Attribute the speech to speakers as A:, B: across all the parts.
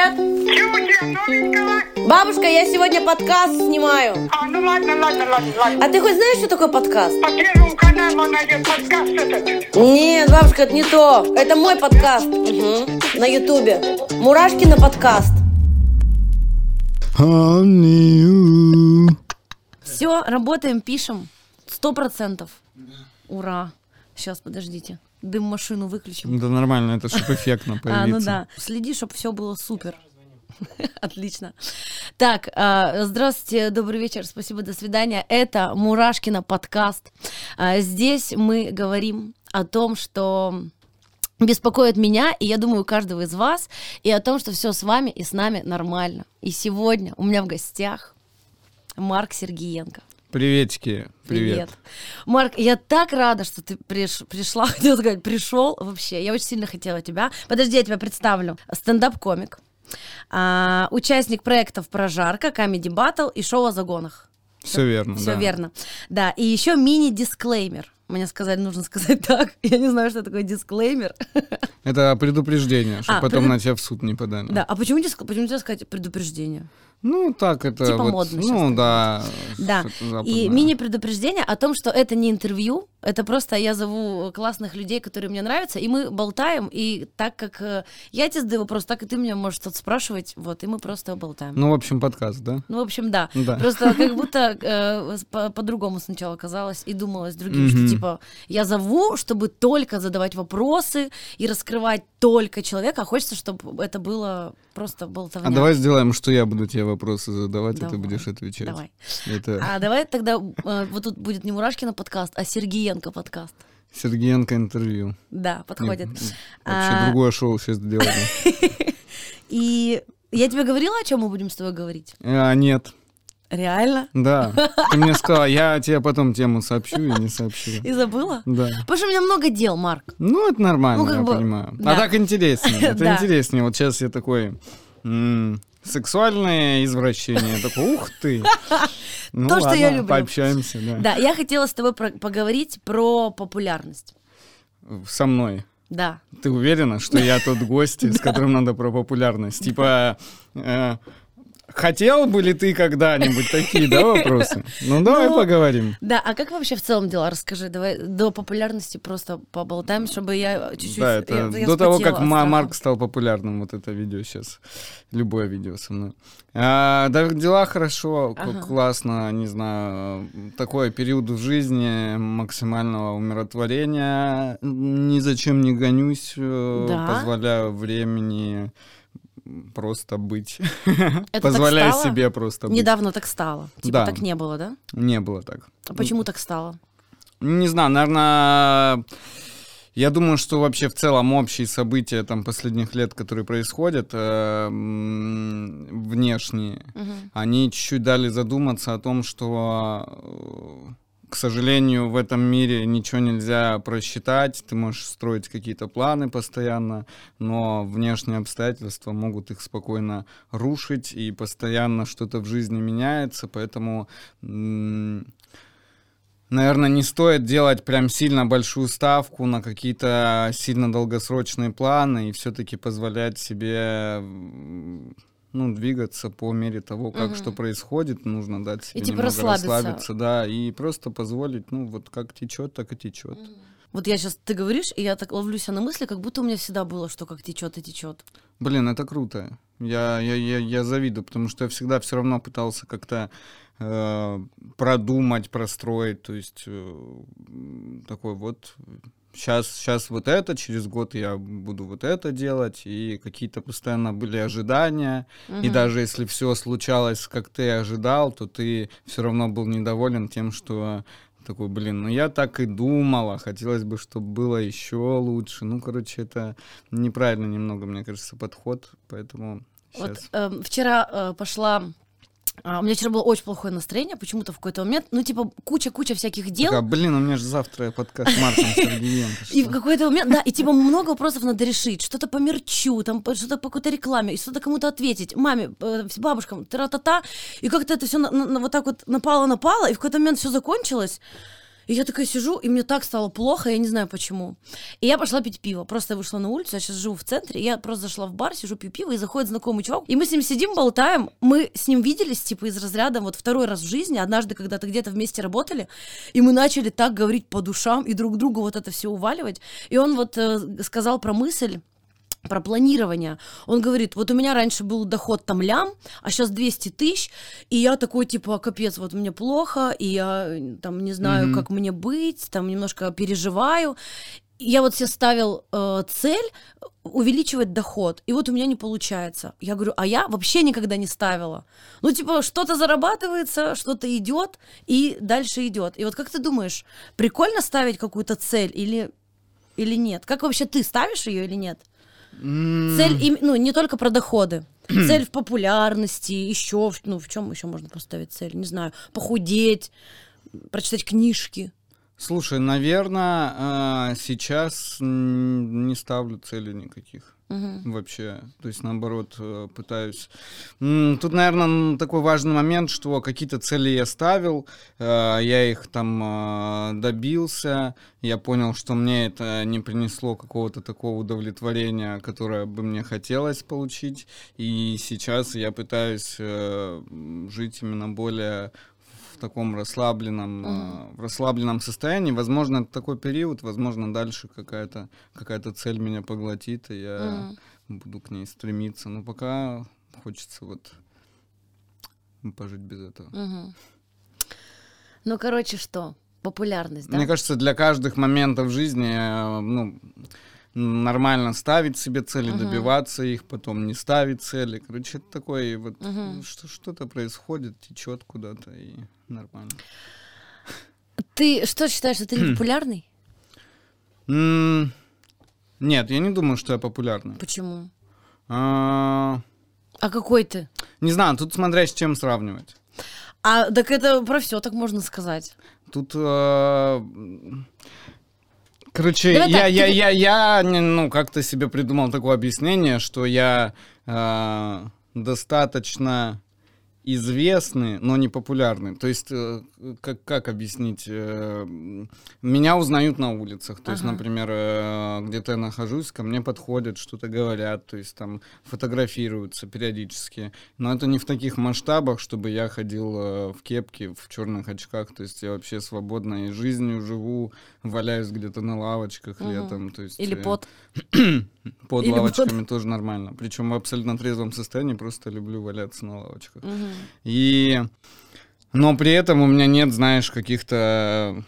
A: привет! Бабушка, я сегодня подкаст снимаю.
B: А, ну ладно, ладно, ладно, ладно.
A: А ты хоть знаешь, что такое подкаст?
B: По первому каналу найдет подкаст этот.
A: Нет, бабушка, это не то. Это мой подкаст. Мгм. На ютубе. Мурашки на подкаст. Все, работаем, пишем. Сто процентов. Ура. Сейчас, подождите. Дым машину выключим.
C: Да нормально, это чтобы эффектно
A: А, ну
C: появиться.
A: да. Следи, чтобы все было супер. Отлично. Так, а, здравствуйте, добрый вечер, спасибо, до свидания. Это Мурашкина подкаст. А, Здесь мы говорим о том, что беспокоит меня, и я думаю, каждого из вас, и о том, что все с вами и с нами нормально. И сегодня у меня в гостях Марк Сергиенко.
C: Приветики, привет.
A: Марк, я так рада, что ты приш- пришла, хотела сказать, пришел вообще. Я очень сильно хотела тебя. Подожди, я тебя представлю. Стендап-комик, а, участник проектов «Прожарка», «Comedy Баттл» и шоу о загонах.
C: Все верно,
A: Все
C: да.
A: верно. Да, и еще мини-дисклеймер. Мне сказали, нужно сказать так. Я не знаю, что такое дисклеймер.
C: Это предупреждение, чтобы
A: А,
C: потом
A: преду-
C: на тебя в суд не подали.
A: Да, а почему, диск- почему нельзя сказать предупреждение?
C: Ну, так это
A: Типа
C: вот,
A: модно
C: Ну, да.
A: Да, и мини-предупреждение о том, что это не интервью, это просто я зову классных людей, которые мне нравятся, и мы болтаем, и так как э, я тебе задаю вопрос, так и ты меня можешь что-то спрашивать, вот, и мы просто болтаем.
C: Ну, в общем, подкаст, да?
A: Ну, в общем, да.
C: Да.
A: Просто как будто э, по- по-другому сначала казалось и думалось другим, что типа я зову, чтобы только задавать вопросы и раскрывать только человека, а хочется, чтобы это было просто болтовня.
C: А давай сделаем, что я буду тебе вопросы задавать, а ты
A: Давай.
C: будешь отвечать.
A: Давай.
C: Это
A: А давай тогда э, вот тут будет не Мурашкина подкаст, а Сергиенко подкаст.
C: Сергеенко интервью.
A: Да, подходит.
C: Не, Вообще
A: А,
C: другое шоу сейчас делаем.
A: И я тебе говорила, о чем мы будем с тобой говорить?
C: А, нет.
A: Реально?
C: Да. Ты мне сказала, я тебе потом тему сообщу и не сообщу.
A: И забыла?
C: Да.
A: Потому что у меня много дел, Марк.
C: Ну, это нормально,
A: Ну,
C: я
A: бы,
C: понимаю.
A: да.
C: А так интереснее. Это
A: Да.
C: интереснее. Вот сейчас я такой. м, Сексуальное извращение. Такой, ух ты. Ну,
A: То, что я
C: ладно,
A: люблю.
C: Пообщаемся, да.
A: Да, я хотела с тобой про- поговорить про популярность.
C: Со мной.
A: Да.
C: Ты уверена, что я тот гость, с которым надо про популярность? Типа, э, хотел бы ли ты когда-нибудь такие, да, вопросы? Ну, давай
A: Ну,
C: поговорим.
A: Да, а как вообще в целом дела? Расскажи, давай до популярности просто поболтаем, чтобы я чуть-чуть...
C: Да, это
A: я- я
C: до того, как
A: страха.
C: Марк стал популярным, вот это видео сейчас, любое видео со мной. А, да, дела хорошо,
A: Ага.
C: классно, не знаю, такой период в жизни максимального умиротворения, ни зачем не гонюсь, э,
A: Да?
C: позволяю времени просто быть,
A: так
C: позволяю себе просто быть.
A: Недавно так стало. Типа
C: Да.
A: так не было, да?
C: Не было так.
A: А почему так стало?
C: Не знаю, наверное, я думаю, что вообще в целом общие события там последних лет, которые происходят, э, внешние,
A: Мгм.
C: они чуть-чуть дали задуматься о том, что, э, к сожалению, в этом мире ничего нельзя просчитать, ты можешь строить какие-то планы постоянно, но внешние обстоятельства могут их спокойно рушить, и постоянно что-то в жизни меняется, поэтому... Наверное, не стоит делать прям сильно большую ставку на какие-то сильно долгосрочные планы и все-таки позволять себе ну, двигаться по мере того, как
A: Мгм.
C: что происходит. Нужно дать себе
A: типа
C: немного
A: расслабиться.
C: расслабиться, да, и просто позволить, ну, вот как течет, так и течет.
A: Вот я сейчас, ты говоришь, и я так ловлю себя на мысли, как будто у меня всегда было, что как течет и течет.
C: Блин, это круто. Я, я, я, я завидую, потому что я всегда все равно пытался как-то э, продумать, простроить. То есть э, такой вот сейчас, сейчас вот это, через год я буду вот это делать, и какие-то постоянно были ожидания. И
A: Мгм.
C: даже если все случалось, как ты ожидал, то ты все равно был недоволен тем, что такой, блин, ну я так и думала, хотелось бы, чтобы было еще лучше. Ну, короче, это неправильно немного, мне кажется, подход, поэтому
A: Вот
C: сейчас.
A: эм, вчера э, пошла... а, у меня вчера было очень плохое настроение, почему-то в какой-то момент, ну, типа, куча-куча всяких дел.
C: Такая, блин, у меня же завтра подкаст Сергеенко.
A: И в
C: что?»
A: какой-то момент, да, и типа много вопросов надо решить, что-то по мерчу, там что-то по какой-то рекламе, и что-то кому-то ответить, маме, э, бабушкам, тра-та-та, и как-то это все вот так вот напало-напало, и в какой-то момент все закончилось, И я такая сижу, и мне так стало плохо, я не знаю почему. И я пошла пить пиво. Просто вышла на улицу, я сейчас живу в центре, я просто зашла в бар, сижу, пью пиво, и заходит знакомый чувак, и мы с ним сидим, болтаем. Мы с ним виделись, типа, из разряда вот второй раз в жизни, однажды когда-то где-то вместе работали, и мы начали так говорить по душам и друг другу вот это все уваливать. И он вот э, сказал про мысль, про планирование. Он говорит, вот у меня раньше был доход там лям, а сейчас 200 тысяч, и я такой, типа, капец, вот мне плохо, и я э, там не знаю,
C: Мгм.
A: как мне быть, там немножко переживаю. Я вот себе ставил э, цель увеличивать доход, и вот у меня не получается. Я говорю, а я вообще никогда не ставила. Ну, типа, что-то зарабатывается, что-то идет, и дальше идет. И вот как ты думаешь, прикольно ставить какую-то цель или, или нет? Как вообще ты ставишь ее или нет?
C: М,
A: Цель, ну, не только про доходы. Цель в популярности, еще, ну, в чем еще можно поставить цель? Не знаю, похудеть, прочитать книжки.
C: Слушай, наверное, сейчас м, не ставлю целей никаких.
A: Мгм.
C: вообще. То есть, наоборот, э, пытаюсь... Тут, наверное, такой важный момент, что какие-то цели я ставил, э, я их там э, добился, я понял, что мне это не принесло какого-то такого удовлетворения, которое бы мне хотелось получить, и сейчас я пытаюсь жить именно более таком расслабленном, э, в расслабленном состоянии. Возможно, это такой период, возможно, дальше какая-то какая-то цель меня поглотит, и я
A: Мгм.
C: буду к ней стремиться. Но пока хочется вот пожить без этого.
A: Мгм. Ну, короче, что? Популярность, да?
C: Мне кажется, для каждых моментов жизни э, ну, нормально ставить себе цели,
A: Мгм.
C: добиваться их, потом не ставить цели. Короче, это такое вот
A: Мгм.
C: что- что-то происходит, течет куда-то и нормально.
A: Ты что считаешь, что ты не популярный?
C: М, Нет, я не думаю, что я популярный.
A: Почему?
C: А,
A: А какой ты?
C: Не знаю, тут смотря с чем сравнивать.
A: А так это про все так можно сказать.
C: Тут, м, короче,
A: Давай
C: я,
A: так,
C: я,
A: ты-
C: я, я, не, ну, как-то себе придумал такое объяснение, что я э, достаточно известный, но не популярный. То есть, э, как, как объяснить? Э, Меня узнают на улицах. То есть,
A: Ага.
C: например, э, где-то я нахожусь, ко мне подходят, что-то говорят, то есть там фотографируются периодически. Но это не в таких масштабах, чтобы я ходил в кепке, в черных очках. То есть я вообще свободной жизнью живу, валяюсь где-то на лавочках летом. То есть,
A: Или под.
C: под
A: или под-
C: лавочками тоже нормально. Причем в абсолютно трезвом состоянии просто люблю валяться на лавочках.
A: Мгм.
C: И... Но при этом у меня нет, знаешь, каких-то,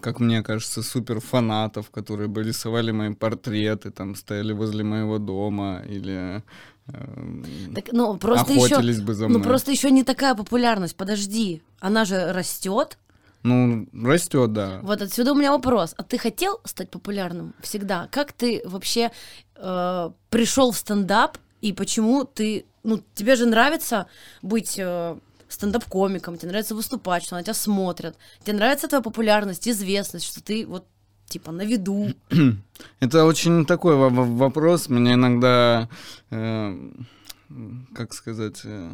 C: как мне кажется, супер фанатов, которые бы рисовали мои портреты, там стояли возле моего дома или эм,
A: Так, ну, просто еще.
C: охотились бы за мной.
A: Ну, просто еще не такая популярность. Подожди. Она же растет.
C: Ну, растет, да.
A: Вот отсюда у меня вопрос. А ты хотел стать популярным всегда? Как ты вообще э, пришел в стендап и почему ты, ну, тебе же нравится быть э, стендап-комиком, тебе нравится выступать, что на тебя смотрят, тебе нравится твоя популярность, известность, что ты вот типа на виду.
C: Это очень такой во- во- вопрос. Меня иногда, э, как сказать, э,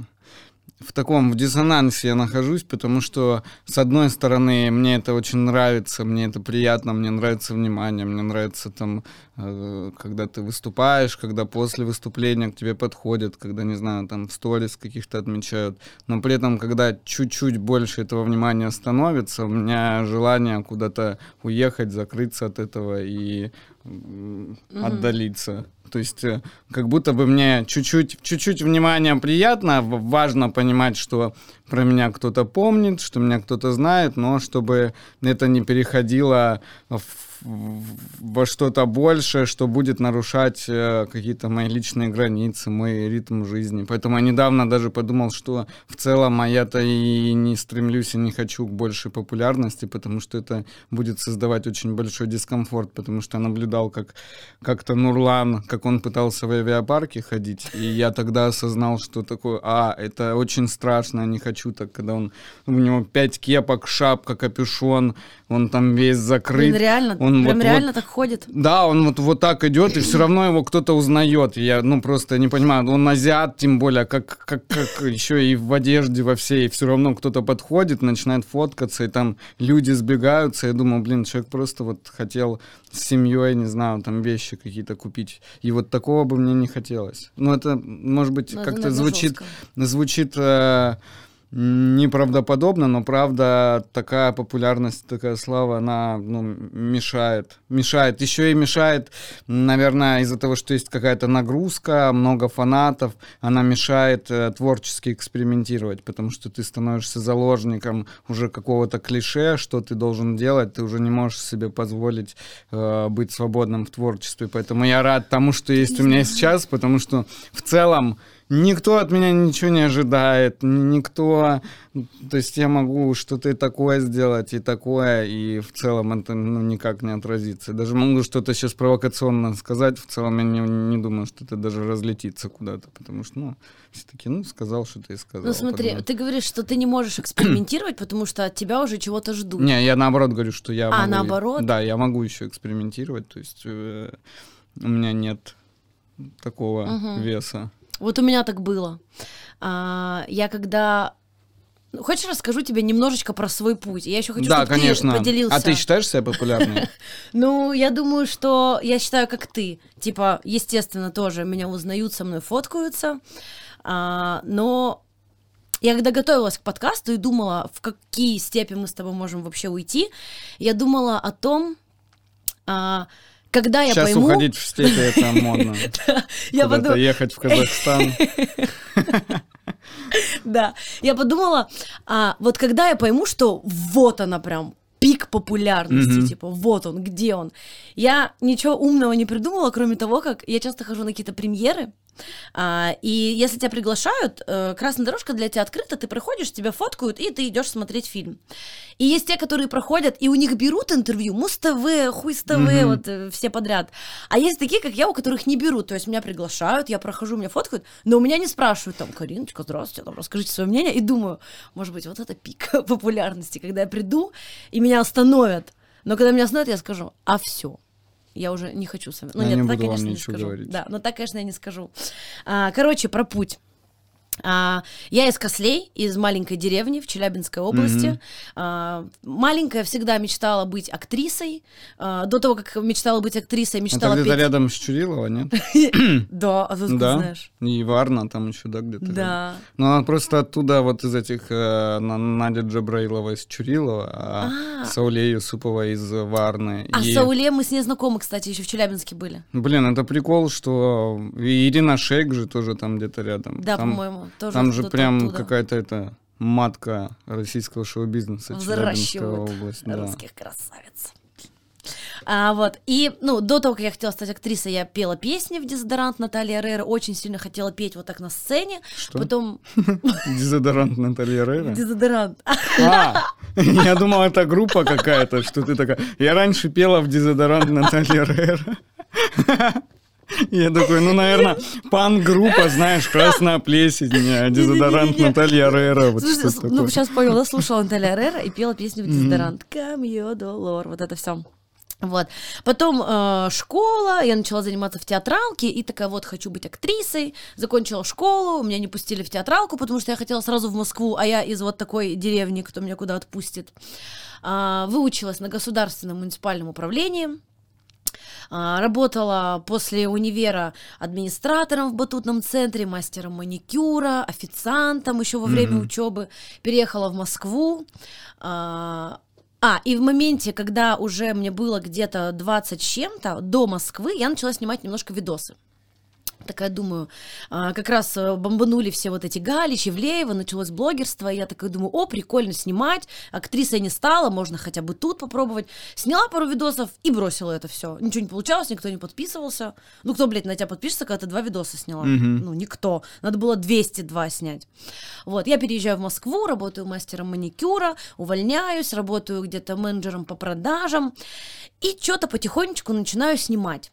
C: в таком в диссонансе я нахожусь, потому что, с одной стороны, мне это очень нравится, мне это приятно, мне нравится внимание, мне нравится там, э, когда ты выступаешь, когда после выступления к тебе подходят, когда, не знаю, там в сторис каких-то отмечают, но при этом, когда чуть-чуть больше этого внимания становится, у меня желание куда-то уехать, закрыться от этого и м, отдалиться. То есть э, как будто бы мне чуть-чуть, чуть-чуть внимания приятно, важно понимать, что про меня кто-то помнит, что меня кто-то знает, но чтобы это не переходило в- во что-то большее, что будет нарушать э, какие-то мои личные границы, мой ритм жизни. Поэтому я недавно даже подумал, что в целом а я-то и не стремлюсь и не хочу к большей популярности, потому что это будет создавать очень большой дискомфорт, потому что я наблюдал, как как-то Нурлан, как он пытался в авиапарке ходить, и я тогда осознал, что такое, а, это очень страшно, я не хочу так, когда он, у него пять кепок, шапка, капюшон, он там весь закрыт,
A: Блин, реально,
C: он Он
A: Прям
C: вот,
A: реально
C: вот-
A: так ходит?
C: да, он вот, вот так идет, и все равно его кто-то узнает. Я, ну, просто не понимаю, он азиат, тем более, как, как, как еще и в одежде во всей, и все равно кто-то подходит, начинает фоткаться, и там люди сбегаются. Я думаю, блин, человек просто вот хотел с семьей, не знаю, там вещи какие-то купить. И вот такого бы мне не хотелось. Ну, это, может быть,
A: Ну,
C: как-то звучит
A: жестко.
C: звучит э, неправдоподобно, но правда такая популярность, такая слава, она ну, мешает. Мешает. Еще и мешает, наверное, из-за того, что есть какая-то нагрузка, много фанатов, она мешает э, творчески экспериментировать, потому что ты становишься заложником уже какого-то клише, что ты должен делать, ты уже не можешь себе позволить э, быть свободным в творчестве. Поэтому я рад тому, что есть у меня сейчас, потому что в целом Никто от меня ничего не ожидает, никто, то есть я могу что-то и такое сделать, и такое, и в целом это ну, никак не отразится. Даже могу что-то сейчас провокационно сказать, в целом я не, не думаю, что это даже разлетится куда-то, потому что, ну, все таки ну, сказал, что ты и сказал.
A: Ну смотри,
C: погнали.
A: ты говоришь, что ты не можешь экспериментировать, потому что от тебя уже чего-то ждут.
C: Не, я наоборот говорю, что я
A: А,
C: могу...
A: наоборот?
C: Да, я могу еще экспериментировать, то есть э, у меня нет такого
A: Мгм.
C: веса.
A: Вот у меня так было. А, я когда... Ну, Хочешь, расскажу тебе немножечко про свой путь? Я еще хочу,
C: да,
A: чтобы
C: конечно.
A: ты поделился.
C: А ты считаешь себя популярной?
A: Ну, я думаю, что я считаю, как ты. Типа, естественно, тоже меня узнают, со мной фоткаются. А, но я когда готовилась к подкасту и думала, в какие степи мы с тобой можем вообще уйти, я думала о том, а, когда я
C: Сейчас
A: пойму...
C: уходить в степи это модно.
A: я
C: Куда-то ехать в Казахстан.
A: Да, я подумала, а, вот когда я пойму, что вот она прям пик популярности,
C: Мгм.
A: типа, вот он, где он. Я ничего умного не придумала, кроме того, как я часто хожу на какие-то премьеры, а, и если тебя приглашают, э, красная дорожка для тебя открыта, ты проходишь, тебя фоткают, и ты идешь смотреть фильм. И есть те, которые проходят, и у них берут интервью, Муз-ТВ, Хуй с ТВ,
C: Мгм.
A: вот э, все подряд. А есть такие, как я, у которых не берут, то есть меня приглашают, я прохожу, меня фоткают, но у меня не спрашивают, там, Кариночка, здравствуйте, там, расскажите свое мнение, и думаю, может быть, вот это пик популярности, когда я приду, и меня остановят, но когда меня остановят, я скажу, а все. Я уже не хочу с вами. Ну
C: Я
A: нет,
C: не
A: так,
C: буду вам
A: конечно, не
C: ничего
A: скажу.
C: говорить.
A: Да, но так, конечно, я не скажу. А, короче, про путь. А, я из Кослей, из маленькой деревни в Челябинской области.
C: Мгм.
A: А, маленькая всегда мечтала быть актрисой. А, до того, как мечтала быть актрисой,
C: Это
A: мечтала
C: где-то
A: петь.
C: рядом с Чурилова, нет?
A: Да, а откуда
C: Да.
A: знаешь?
C: И Варна там еще, да, где-то?
A: Да.
C: Ну, она просто оттуда, вот из этих, э, На- Надя Джабраилова из Чурилова, а
A: А.
C: Сауле Юсупова из Варны.
A: А Сауле мы с ней знакомы, кстати, еще в Челябинске были.
C: Блин, это прикол, что Ирина Шейк же тоже там где-то рядом.
A: Да, по-моему, тоже
C: Там же прям какая-то это матка российского шоу-бизнеса,
A: Взращивают
C: область. да.
A: русских красавиц. А, вот, и, ну, до того, как я хотела стать актрисой, я пела песни в дезодорант Натальи Рейра, очень сильно хотела петь вот так на сцене,
C: Что?
A: потом
C: Дезодорант Наталья Рейра?
A: дезодорант.
C: А, я думал, это группа какая-то, что ты такая. Я раньше пела в дезодорант Наталья Рейра. Я такой, ну, наверное, пан-группа, знаешь, красная плесень, э, дезодорант. Наталья Рейра, вот
A: Слушай, ну, сейчас понял, да, слушала Наталья Рейра и пела песню дезодорант. Камьо долор, вот это все. Вот. Потом э, школа, я начала заниматься в театралке, и такая вот, хочу быть актрисой. Закончила школу, меня не пустили в театралку, потому что я хотела сразу в Москву, а я из вот такой деревни, кто меня куда отпустит. А, выучилась на государственном муниципальном управлении. А, Работала после универа администратором в батутном центре, мастером маникюра, официантом еще во время
C: Мгм.
A: учебы. Переехала в Москву. А, а, и в моменте, когда уже мне было где-то 20 с чем-то, до Москвы, я начала снимать немножко видосы. Такая думаю, а, как раз э, бомбанули все вот эти Гали, Чевлеева, началось блогерство, и я такая думаю, о, прикольно снимать, актрисой не стала, можно хотя бы тут попробовать. Сняла пару видосов и бросила это все. Ничего не получалось, никто не подписывался. Ну, кто, блядь, на тебя подпишется, когда ты два видоса сняла?
C: Мгм.
A: Ну, никто. Надо было 202 снять. Вот, я переезжаю в Москву, работаю мастером маникюра, увольняюсь, работаю где-то менеджером по продажам, и что-то потихонечку начинаю снимать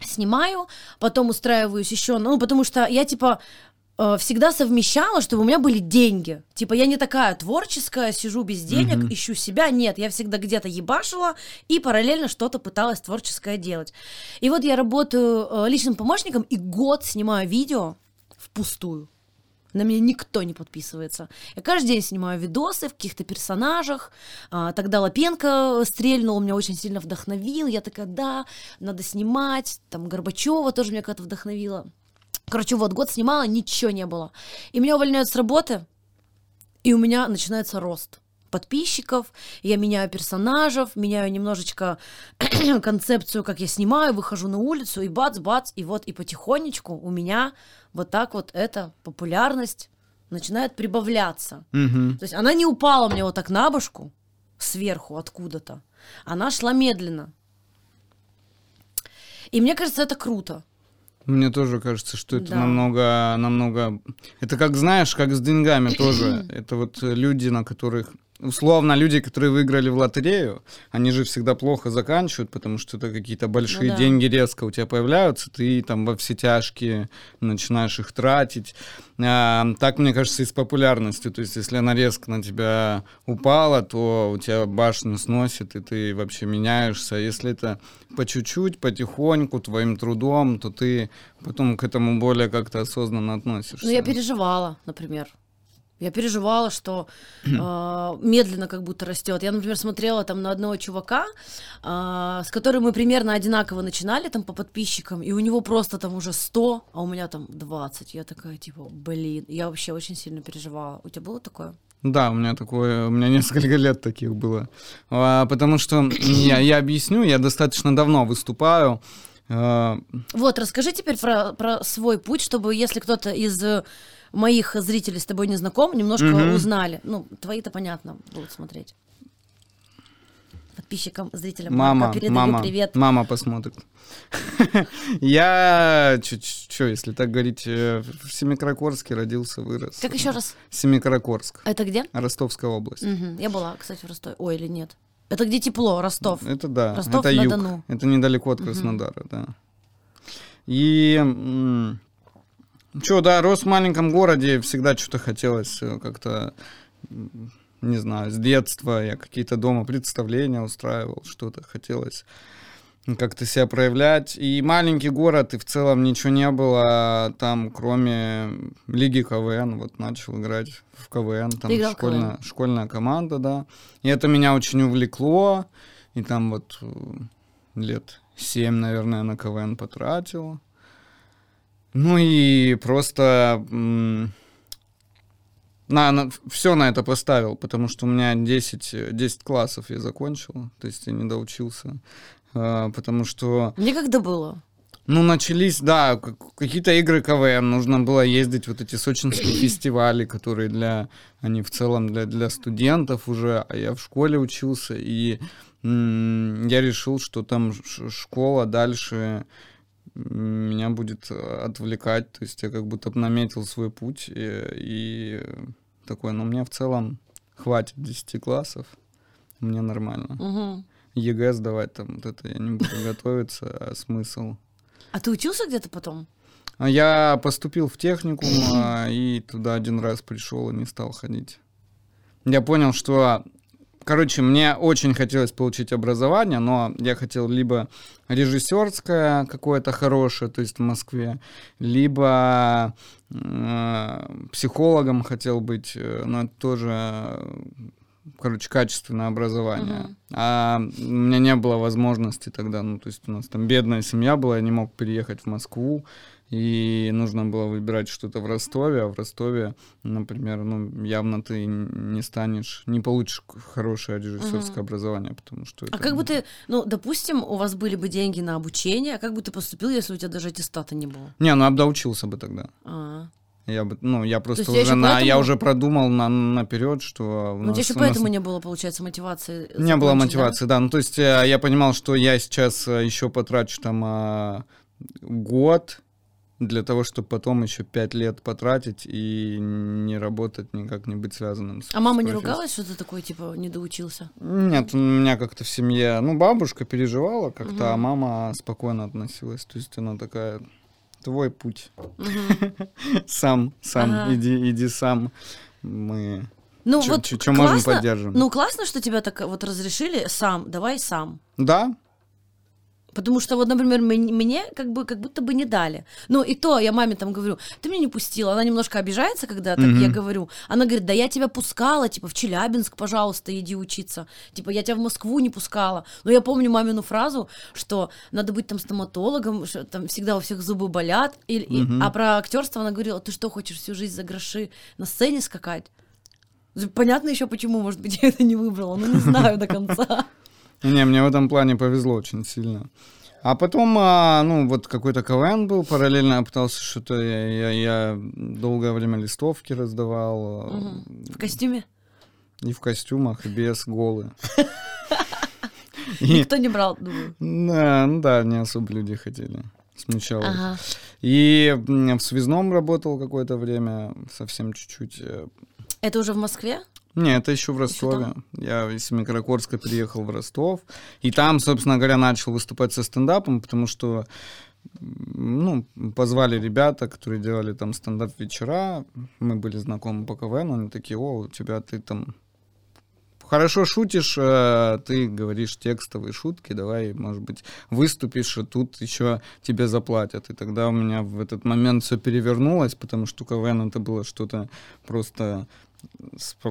A: снимаю, потом устраиваюсь еще, ну, потому что я, типа, э, всегда совмещала, чтобы у меня были деньги. Типа я не такая творческая, сижу без денег,
C: Мгм.
A: ищу себя. Нет, я всегда где-то ебашила и параллельно что-то пыталась творческое делать. И вот я работаю э, личным помощником и год снимаю видео впустую. На меня никто не подписывается. Я каждый день снимаю видосы в каких-то персонажах. А, тогда Лапенко стрельнул, меня очень сильно вдохновил. Я такая, да, надо снимать. Там Горбачева тоже меня когда-то вдохновила. Короче, вот год снимала, ничего не было. И меня увольняют с работы, и у меня начинается рост подписчиков, я меняю персонажев, меняю немножечко концепцию, как я снимаю, выхожу на улицу, и бац-бац, и вот и потихонечку у меня вот так вот эта популярность начинает прибавляться.
C: Мгм.
A: То есть она не упала мне вот так на башку сверху откуда-то. Она шла медленно. И мне кажется, это круто.
C: Мне тоже кажется, что это
A: Да.
C: намного, намного... Это как, знаешь, как с деньгами тоже. Это вот люди, на которых... Условно, люди, которые выиграли в лотерею, они же всегда плохо заканчивают, потому что это какие-то большие
A: Ну да.
C: деньги резко у тебя появляются, ты там во все тяжкие начинаешь их тратить. А, так, мне кажется, и с популярностью. То есть, если она резко на тебя упала, то у тебя башню сносит, и ты вообще меняешься. А Если это по чуть-чуть, потихоньку, твоим трудом, то ты потом к этому более как-то осознанно относишься.
A: Ну, я переживала, например. Я переживала, что э, медленно как будто растет. Я, например, смотрела там на одного чувака, э, с которым мы примерно одинаково начинали там по подписчикам, и у него просто там уже 100, а у меня там 20. Я такая, типа, блин, я вообще очень сильно переживала. У тебя было такое?
C: Да, у меня такое, у меня несколько лет таких было. А, потому что я, я объясню, я достаточно давно выступаю. А,
A: Вот, расскажи теперь про, про свой путь, чтобы если кто-то из моих зрителей с тобой не знаком, немножко
C: Мгм.
A: узнали. Ну, твои-то понятно будут смотреть. Подписчикам, зрителям
C: мама,
A: передаю
C: мама,
A: привет.
C: мама посмотрит. Я, что, если так говорить, э, в Семикрокорске родился, вырос.
A: Как еще раз?
C: Семикрокорск,
A: Это где?
C: Ростовская область.
A: Я была, кстати, в Ростове. Ой, или нет? Это где тепло, Ростов.
C: Это да, это
A: Ростов-на-Дону.
C: юг. Это недалеко от Краснодара, да. И что, да, рос в маленьком городе, всегда что-то хотелось э, как-то, не знаю, с детства я какие-то дома представления устраивал, что-то хотелось как-то себя проявлять. И маленький город, и в целом ничего не было там, кроме лиги КВН. Вот начал играть в КВН, там
A: играл
C: школьная, школьная команда, да. И это меня очень увлекло. И там вот э, лет семь, наверное, на КВН потратил. Ну и просто м, на, все на это поставил, потому что у меня 10, э, 10 классов я закончил, то есть я не доучился. А, потому что,
A: Мне когда было?
C: ну, начались, да, как- какие-то игры КВН, нужно было ездить вот эти сочинские фестивали, которые для, они в целом для, для студентов уже, а я в школе учился, и я решил, что там школа дальше меня будет э, отвлекать, то есть я как будто наметил свой путь, и, и такой, ну, мне в целом хватит 10 классов, мне нормально.
A: Мгм.
C: ЕГЭ сдавать там, вот это я не буду готовиться, а смысл.
A: А ты учился где-то потом?
C: А Я поступил в техникум а, и туда один раз пришел и не стал ходить. Я понял, что, короче, мне очень хотелось получить образование, но я хотел либо режиссерское какое-то хорошее, то есть в Москве, либо э, психологом хотел быть, э, но это тоже, э, короче, качественное образование.
A: Мгм.
C: А у меня не было возможности тогда, ну, то есть у нас там бедная семья была, я не мог переехать в Москву, и нужно было выбирать что-то в Ростове, а в Ростове, например, ну, явно ты не станешь, не получишь хорошее режиссерское образование, потому что
A: А как бы ты, ну, допустим, у вас были бы деньги на обучение, а как бы ты поступил, если у тебя даже аттестата не было?
C: Не, ну, обдаучился бы тогда.
A: А.
C: Я бы, ну, я просто
A: я
C: уже
A: ещё
C: на, я
A: поэтому-
C: уже продумал на, наперед, что у
A: Ну,
C: нас-
A: еще
C: у нас
A: поэтому не было, получается, мотивации.
C: Не было мотивации, да? Ну, то есть э, я понимал, что я сейчас э, еще потрачу там а, год для того, чтобы потом еще пять лет потратить и не работать, никак не быть связанным с
A: А мама
C: с
A: не ругалась, что ты такой, типа, не доучился?
C: Нет, у меня как-то в семье... Ну, бабушка переживала как-то, а
A: Мгм.
C: мама спокойно относилась. То есть она такая... твой путь.
A: Мгм.
C: Сам, сам,
A: Ага.
C: иди, иди сам. Мы
A: Ну
C: чё-
A: вот
C: чё можем,
A: классно-
C: поддержим.
A: Ну классно, что тебя так вот разрешили сам, давай сам.
C: Да,
A: Потому что вот, например, мне как бы как будто бы не дали. Ну и то я маме там говорю, ты меня не пустила. Она немножко обижается, когда так
C: Мгм.
A: я говорю. Она говорит, да я тебя пускала, типа в Челябинск, пожалуйста, иди учиться. Типа я тебя в Москву не пускала. Но я помню мамину фразу, что надо быть там стоматологом, что там всегда у всех зубы болят. И, и-
C: Мгм.
A: А про актерство она говорила, ты что хочешь всю жизнь за гроши на сцене скакать? Понятно еще почему, может быть, я это не выбрала, но не знаю до конца.
C: Не, мне в этом плане повезло очень сильно. А потом, а, ну, вот какой-то КВН был, параллельно я пытался что-то, я, я- я долгое время листовки раздавал,
A: Мгм. В костюме?
C: и в костюмах, и без, голые. И,
A: Никто не брал, думаю.
C: да, ну да, не особо люди хотели, смущало.
A: Ага.
C: И в связном работал какое-то время, совсем чуть-чуть. э,
A: Это уже в Москве?
C: Не, это еще в Ростове.
A: там?
C: Я из Семикаракорска переехал в Ростов. И там, собственно говоря, начал выступать со стендапом, потому что ну, позвали ребята, которые делали там стендап-вечера. Мы были знакомы по КВН. Они такие, о, у тебя ты там хорошо шутишь, э, ты говоришь текстовые шутки, давай, может быть, выступишь, и тут еще тебе заплатят. И тогда у меня в этот момент все перевернулось, потому что КВН это было что-то просто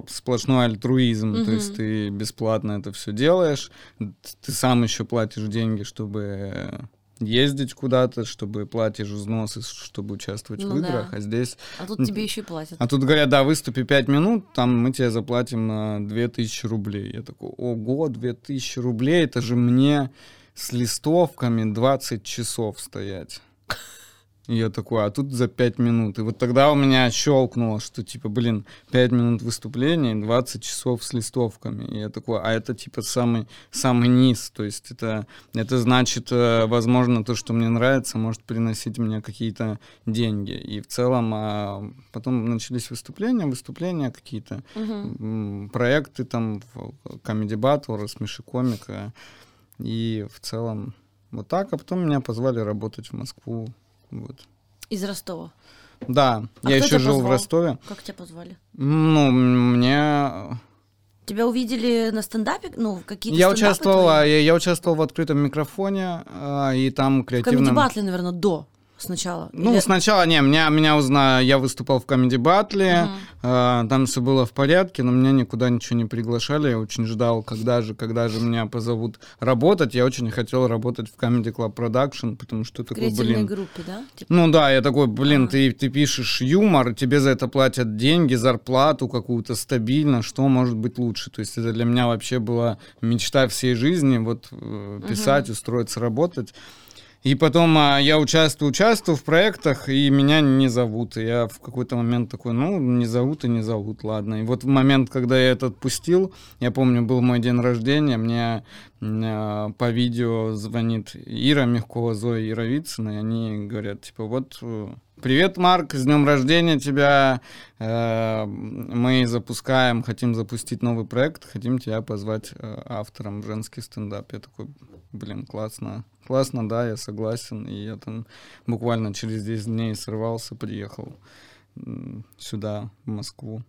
C: сплошной альтруизм, то есть ты бесплатно это все делаешь, ты сам еще платишь деньги, чтобы ездить куда-то, чтобы платишь взносы, чтобы участвовать
A: Ну
C: в
A: да.
C: играх, а здесь
A: А тут тебе еще и платят.
C: а тут говорят, да, выступи 5 минут, там мы тебе заплатим на 2000 рублей. Я такой, ого, 2000 рублей, это же мне с листовками 20 часов стоять. И я такой, а тут за 5 минут. И вот тогда у меня щелкнуло, что типа, блин, 5 минут выступления и 20 часов с листовками. И я такой, а это типа самый, самый низ. То есть это, это значит, э, возможно, то, что мне нравится, может приносить мне какие-то деньги. И в целом а, потом начались выступления, выступления какие-то, м, проекты там, Comedy Battle, рассмеши комика. И в целом вот так. А потом меня позвали работать в Москву. Вот.
A: Из Ростова.
C: Да,
A: А
C: я еще жил в
A: позвал?
C: Ростове.
A: Как тебя позвали?
C: Ну, мне...
A: Тебя увидели на стендапе? Ну, какие-то
C: Я участвовал,
A: твои?
C: а, я, я участвовал в открытом микрофоне, а, и там
A: В Comedy
C: креативном...
A: Battle, наверное, до сначала.
C: Ну,
A: Или-
C: сначала, не, меня, меня узнали, я выступал в Comedy Battle,
A: Мгм.
C: а, там все было в порядке, но меня никуда ничего не приглашали, я очень ждал, когда же, когда же меня позовут работать, я очень хотел работать в Comedy Club Production, потому что
A: В
C: такой, блин,
A: группе, да? Типа,
C: Ну да, я такой, блин,
A: Ага.
C: ты, ты пишешь юмор, тебе за это платят деньги, зарплату какую-то стабильно, что может быть лучше? То есть это для меня вообще была мечта всей жизни, вот э, писать, устроиться, работать. И потом а, я участвую, участвую в проектах, и меня не зовут. И я в какой-то момент такой, ну, не зовут и не зовут, ладно. И вот в момент, когда я это отпустил, я помню, был мой день рождения, мне м, по видео звонит Ира Мягкова, Зоя Яровицына, и они говорят, типа, вот, э, привет, Марк, с днем рождения тебя, э, мы запускаем, хотим запустить новый проект, хотим тебя позвать э, автором женский стендап. Я такой, блин, классно, классно, да, я согласен, и я там буквально через 10 дней сорвался, приехал сюда, в Москву.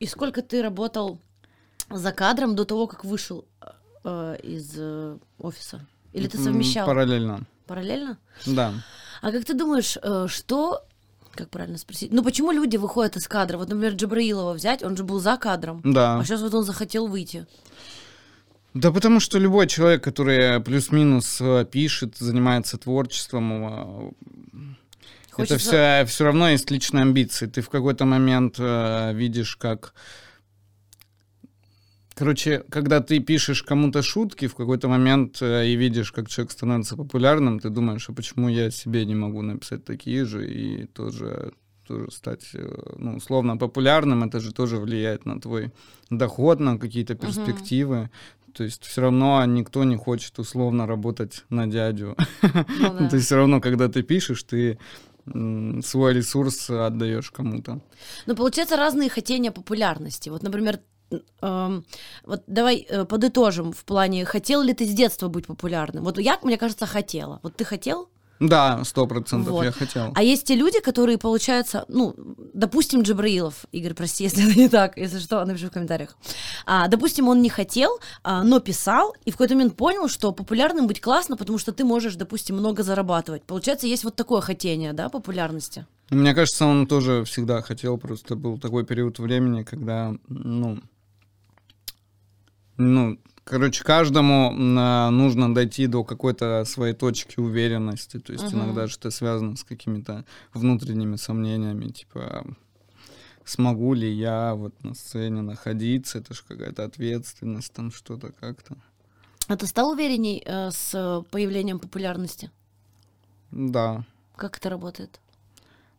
A: И сколько ты работал за кадром до того, как вышел э, из э, офиса? Или ты совмещал
C: Параллельно,
A: параллельно?
C: да.
A: А как ты думаешь, э, что... Как правильно спросить? Ну, почему люди выходят из кадра? Вот, например, Джабраилова взять, он же был за кадром.
C: Да.
A: А сейчас вот он захотел выйти.
C: Да потому что любой человек, который плюс-минус э, пишет, занимается творчеством, э, это
A: Хочется-
C: все, все равно есть личные амбиции. Ты в какой-то момент э, видишь, как... Короче, когда ты пишешь кому-то шутки, в какой-то момент э, и видишь, как человек становится популярным, ты думаешь, а почему я себе не могу написать такие же и тоже, тоже стать, э, ну, условно популярным, это же тоже влияет на твой доход, на какие-то перспективы. То есть все равно никто не хочет условно работать на дядю.
A: Ну да.
C: То есть все равно, когда ты пишешь, ты свой ресурс отдаешь кому-то.
A: Но получается разные хотения популярности. Вот, например, эм, вот давай э, подытожим в плане, хотел ли ты с детства быть популярным? Вот я, мне кажется, хотела. Вот ты хотел?
C: Да, сто процентов
A: Вот.
C: я хотел.
A: А есть те люди, которые, получается, ну, допустим, Джабраилов, Игорь, прости, если это не так, если что, напиши в комментариях. А, допустим, он не хотел, а, но писал, и в какой-то момент понял, что популярным быть классно, потому что ты можешь, допустим, много зарабатывать. Получается, есть вот такое хотение, да, популярности.
C: Мне кажется, он тоже всегда хотел, просто был такой период времени, когда, ну, ну, короче, каждому а, нужно дойти до какой-то своей точки уверенности, то есть
A: Мгм.
C: иногда что-то связано с какими-то внутренними сомнениями, типа, смогу ли я вот на сцене находиться, это же какая-то ответственность, там что-то как-то.
A: А ты стал уверенней э, с э, появлением популярности?
C: Да.
A: Как это работает?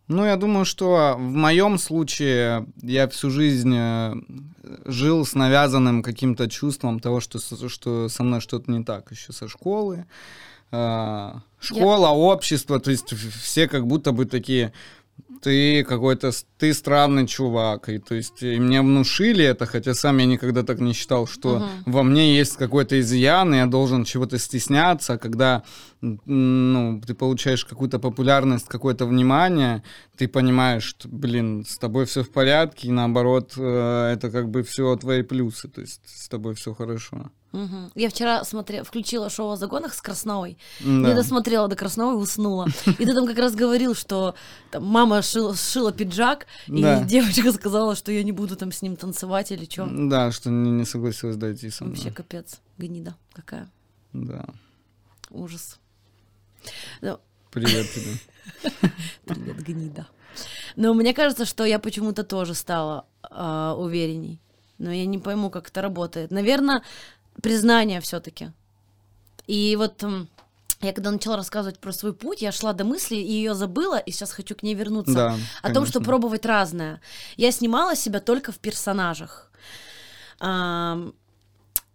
C: Ну, я думаю, что в моем случае я всю жизнь э, жил с навязанным каким-то чувством того, что, со- что со мной что-то не так еще со школы. А, Школа, общество, то есть все как будто бы такие, ты какой-то, ты странный чувак. И, то есть и мне внушили это, хотя сам я никогда так не считал, что
A: Мгм.
C: во мне есть какой-то изъян, и я должен чего-то стесняться, а когда ну, ты получаешь какую-то популярность, какое-то внимание, ты понимаешь, что, блин, с тобой все в порядке, и наоборот, э, это как бы все твои плюсы, то есть с тобой все хорошо.
A: Мгм. Я вчера смотрела, включила шоу о загонах с Красновой.
C: Да.
A: Не досмотрела до Красновой и уснула. И ты там как раз говорил, что там, мама шила, сшила пиджак, и
C: Да.
A: девочка сказала, что я не буду там с ним танцевать или что.
C: Да, что не, не согласилась дойти со мной.
A: Вообще капец, гнида какая.
C: Да.
A: Ужас. Ну,
C: Привет тебе.
A: Привет, гнида. Но мне кажется, что я почему-то тоже стала а, уверенней. Но я не пойму, как это работает. Наверное, признание все-таки. И вот я когда начала рассказывать про свой путь, я шла до мысли и ее забыла, и сейчас хочу к ней вернуться.
C: Да,
A: о том, что
C: конечно.
A: пробовать разное. Я снимала себя только в персонажах.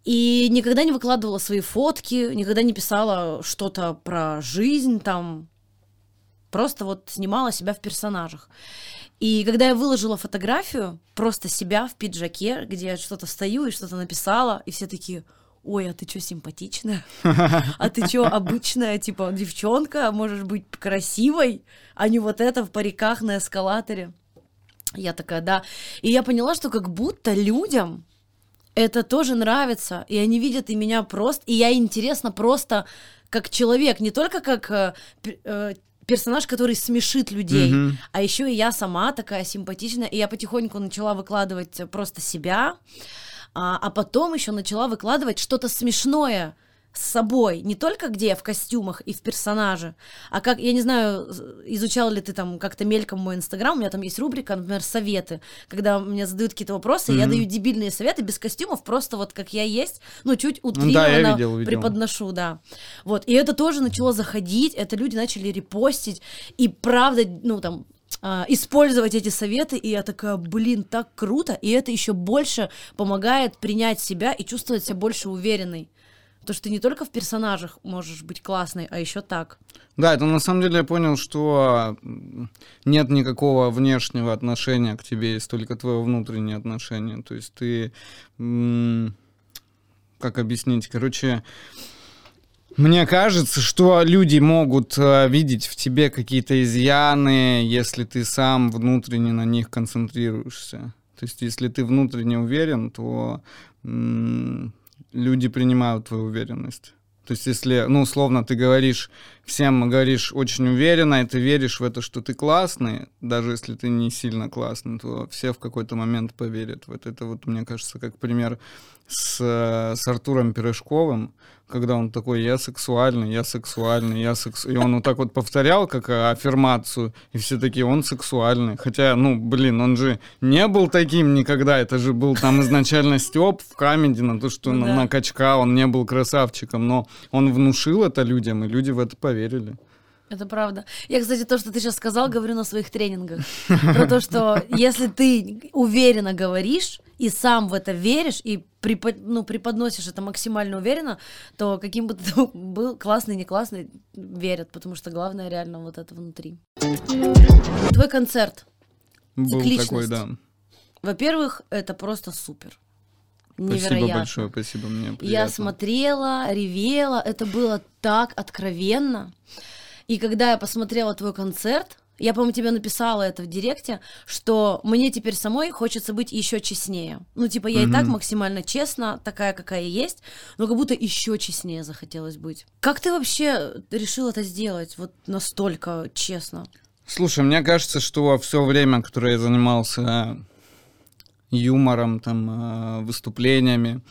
A: И никогда не выкладывала свои фотки, никогда не писала что-то про жизнь там. Просто вот снимала себя в персонажах. И когда я выложила фотографию, просто себя в пиджаке, где я что-то стою и что-то написала, и все такие, ой, а ты что, симпатичная? А ты что, обычная, типа, девчонка, можешь быть красивой, а не вот это в париках на эскалаторе? Я такая, да. И я поняла, что как будто людям это тоже нравится, и они видят и меня просто, и я интересна просто как человек, не только как э, э, персонаж, который смешит людей,
C: Мгм.
A: а еще и я сама такая симпатичная, и я потихоньку начала выкладывать э, просто себя, а, а потом еще начала выкладывать что-то смешное с собой, не только где я в костюмах и в персонаже, а как, я не знаю, изучал ли ты там как-то мельком мой инстаграм, у меня там есть рубрика, например, советы, когда мне задают какие-то вопросы, я
C: Мгм.
A: даю дебильные советы без костюмов, просто вот как я есть, ну, чуть
C: да, я
A: утрированно
C: видел, видел.
A: преподношу, да. Вот, и это тоже начало заходить, это люди начали репостить, и правда, ну, там, а, использовать эти советы, и я такая, блин, так круто, и это еще больше помогает принять себя и чувствовать себя больше уверенной. Потому что ты не только в персонажах можешь быть классной, а еще так.
C: Да, это на самом деле я понял, что нет никакого внешнего отношения к тебе, есть только твое внутреннее отношение. То есть ты, как объяснить, короче, мне кажется, что люди могут э, видеть в тебе какие-то изъяны, если ты сам внутренне на них концентрируешься. То есть если ты внутренне уверен, то люди принимают твою уверенность. То есть, если, ну, условно, ты говоришь, всем говоришь очень уверенно, и ты веришь в это, что ты классный, даже если ты не сильно классный, то все в какой-то момент поверят в это. Это вот, мне кажется, как пример с, э, с Артуром Пирожковым, когда он такой, я сексуальный, я сексуальный, я сексуальный. И он вот так вот повторял, как э, аффирмацию, и все такие, он сексуальный. Хотя, ну, блин, он же не был таким никогда, это же был там изначально Степ в камеди на то, что
A: Ну
C: на,
A: да.
C: на качка, он не был красавчиком, но он внушил это людям, и люди в это поверили.
A: Это правда. Я, кстати, то, что ты сейчас сказал, говорю на своих тренингах. Про то, что если ты уверенно говоришь и сам в это веришь, и препод- ну, преподносишь это максимально уверенно, то каким бы ты был классный, не классный, верят, потому что главное реально вот это внутри. Твой концерт.
C: Был такой, да.
A: Во-первых, это просто супер.
C: Спасибо
A: Невероятно.
C: большое, спасибо, мне приятно.
A: Я смотрела, ревела, это было так откровенно. И когда я посмотрела твой концерт, я, по-моему, тебе написала это в директе, что мне теперь самой хочется быть еще честнее. Ну, типа, я и так максимально честна, такая, какая есть, но как будто еще честнее захотелось быть. Как ты вообще решил это сделать вот настолько честно?
C: Слушай, мне кажется, что все время, которое я занимался юмором, там, э, выступлениями,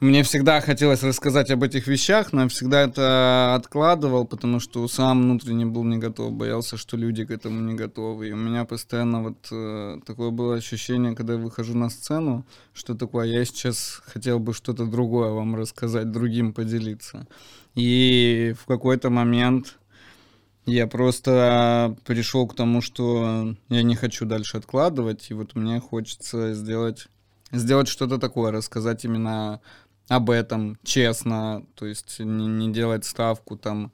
C: мне всегда хотелось рассказать об этих вещах, но я всегда это откладывал, потому что сам внутренне был не готов, боялся, что люди к этому не готовы. И у меня постоянно вот э, такое было ощущение, когда я выхожу на сцену, что такое, я сейчас хотел бы что-то другое вам рассказать, другим поделиться. И в какой-то момент я просто пришел к тому, что я не хочу дальше откладывать, и вот мне хочется сделать, сделать что-то такое, рассказать именно об этом честно, то есть не, не делать ставку там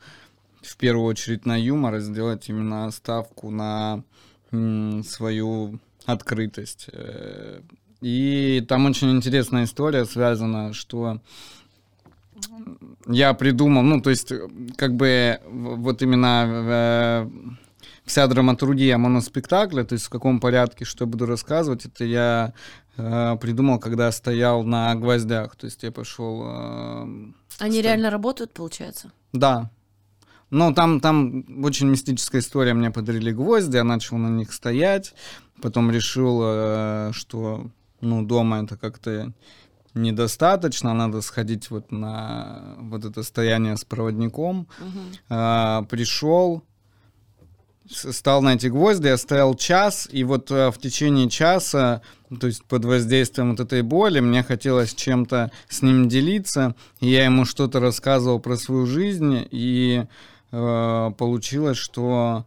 C: в первую очередь на юмор, а сделать именно ставку на м, свою открытость. Э, И там очень интересная история связана, что я придумал, ну, то есть, э, как бы, вот именно э, вся драматургия моноспектакля, то есть в каком порядке, что я буду рассказывать, это я э, придумал, когда стоял на гвоздях, то есть я пошел... э,
A: Они
C: Что?
A: реально работают, получается?
C: да. Ну, там, там очень мистическая история. Мне подарили гвозди, я начал на них стоять. Потом решил, э, что ну, дома это как-то недостаточно. Надо сходить вот на вот это стояние с проводником.
A: Мгм.
C: А, пришел, стал на эти гвозди, я стоял час, и вот а, в течение часа, то есть под воздействием вот этой боли, мне хотелось чем-то с ним делиться, и я ему что-то рассказывал про свою жизнь, и э, получилось, что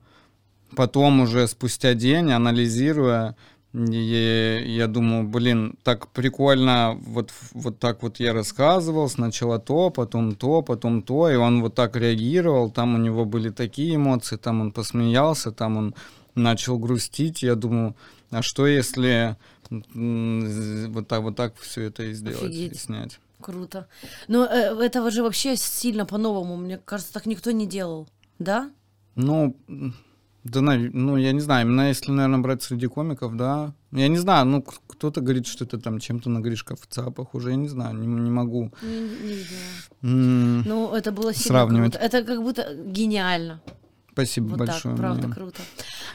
C: потом уже спустя день, анализируя, и я думаю, блин, так прикольно, вот, вот так вот я рассказывал, сначала то, потом то, потом то, и он вот так реагировал, там у него были такие эмоции, там он посмеялся, там он начал грустить, я думаю, а что если вот так вот так все это и сделать,
A: Офигеть.
C: и снять?
A: Круто. Но э, этого же вообще сильно по-новому. Мне кажется, так никто не делал. Да?
C: Ну, да, ну, я не знаю, именно если, наверное, брать среди комиков, да. Я не знаю, ну, кто-то говорит, что это там чем-то на Гришковца похоже, я не знаю, не, не могу.
A: Не, не Ну, это было сильно
C: Сравнивать.
A: круто. Это как будто гениально.
C: Спасибо
A: Вот
C: большое.
A: так, правда,
C: мне.
A: круто.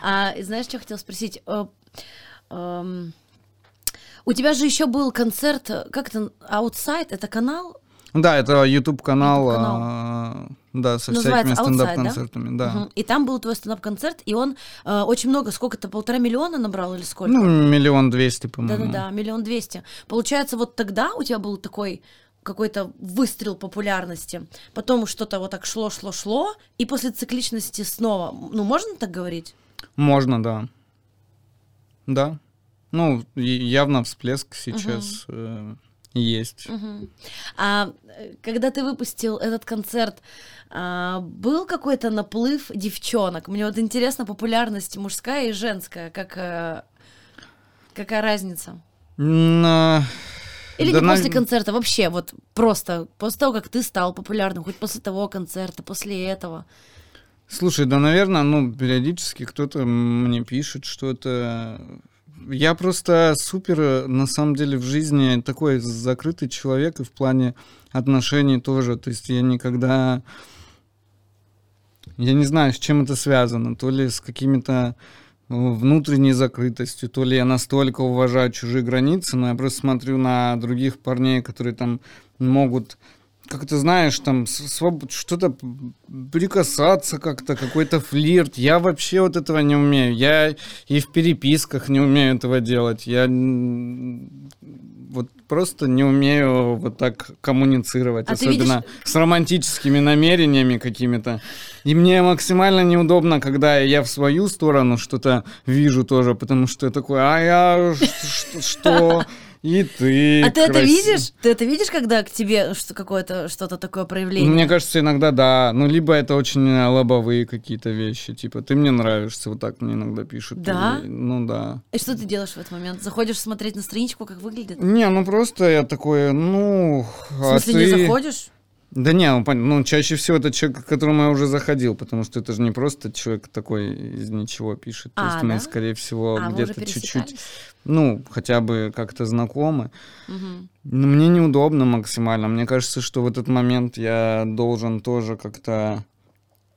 A: А знаешь, что я хотела спросить? Э, эм, у тебя же еще был концерт, э, как это, Outside, это канал?
C: Да, это YouTube-канал,
A: YouTube-канал.
C: а, да, со
A: Называется
C: всякими
A: Outside, да?
C: стендап-концертами, да.
A: Мгм. И там был твой стендап-концерт, и он э, очень много, сколько-то, полтора миллиона набрал или сколько?
C: Ну, миллион двести, по-моему.
A: Да-да-да, миллион двести. Получается, вот тогда у тебя был такой какой-то выстрел популярности, потом что-то вот так шло, шло, шло, и после цикличности снова, ну, можно так говорить?
C: Можно, да. Да. Ну, явно всплеск сейчас э, есть.
A: Мгм. А э, когда ты выпустил этот концерт, а, был какой-то наплыв девчонок? Мне вот интересно, популярность мужская и женская, как э, какая разница?
C: М, а,
A: Или
C: да
A: не
C: на-
A: после концерта, вообще, вот просто после того, как ты стал популярным, хоть после того концерта, после этого.
C: Слушай, да, наверное, ну, периодически кто-то мне пишет что-то. Я просто супер, на самом деле, в жизни такой закрытый человек и в плане отношений тоже. То есть я никогда... Я не знаю, с чем это связано. То ли с какими-то э, внутренней закрытостью, то ли я настолько уважаю чужие границы, но я просто смотрю на других парней, которые там могут как ты знаешь, там своб- что-то прикасаться как-то, какой-то флирт. Я вообще вот этого не умею. Я и в переписках не умею этого делать. Я вот просто не умею вот так коммуницировать,
A: А
C: особенно
A: видишь-
C: с романтическими намерениями какими-то. И мне максимально неудобно, когда я в свою сторону что-то вижу тоже, потому что я такой, а я что? И ты.
A: а ты это видишь? Ты это видишь, когда к тебе что какое-то что-то такое проявление?
C: Мне кажется, иногда да. Ну, либо это очень э, лобовые какие-то вещи. Типа, ты мне нравишься, вот так мне иногда пишут.
A: Да?
C: Или- ну да.
A: И что ты делаешь в этот момент? Заходишь смотреть на страничку, как выглядит?
C: Не, ну просто я такой, ну,
A: В
C: а
A: смысле,
C: ты...
A: не заходишь?
C: Да не, ну, пон- ну, чаще всего это человек, к которому я уже заходил, потому что это же не просто человек такой из ничего пишет. То
A: А,
C: есть мы,
A: да?
C: скорее всего,
A: А,
C: где-то чуть-чуть, ну, хотя бы как-то знакомы.
A: Мгм.
C: Но мне неудобно максимально. Мне кажется, что в этот момент я должен тоже как-то...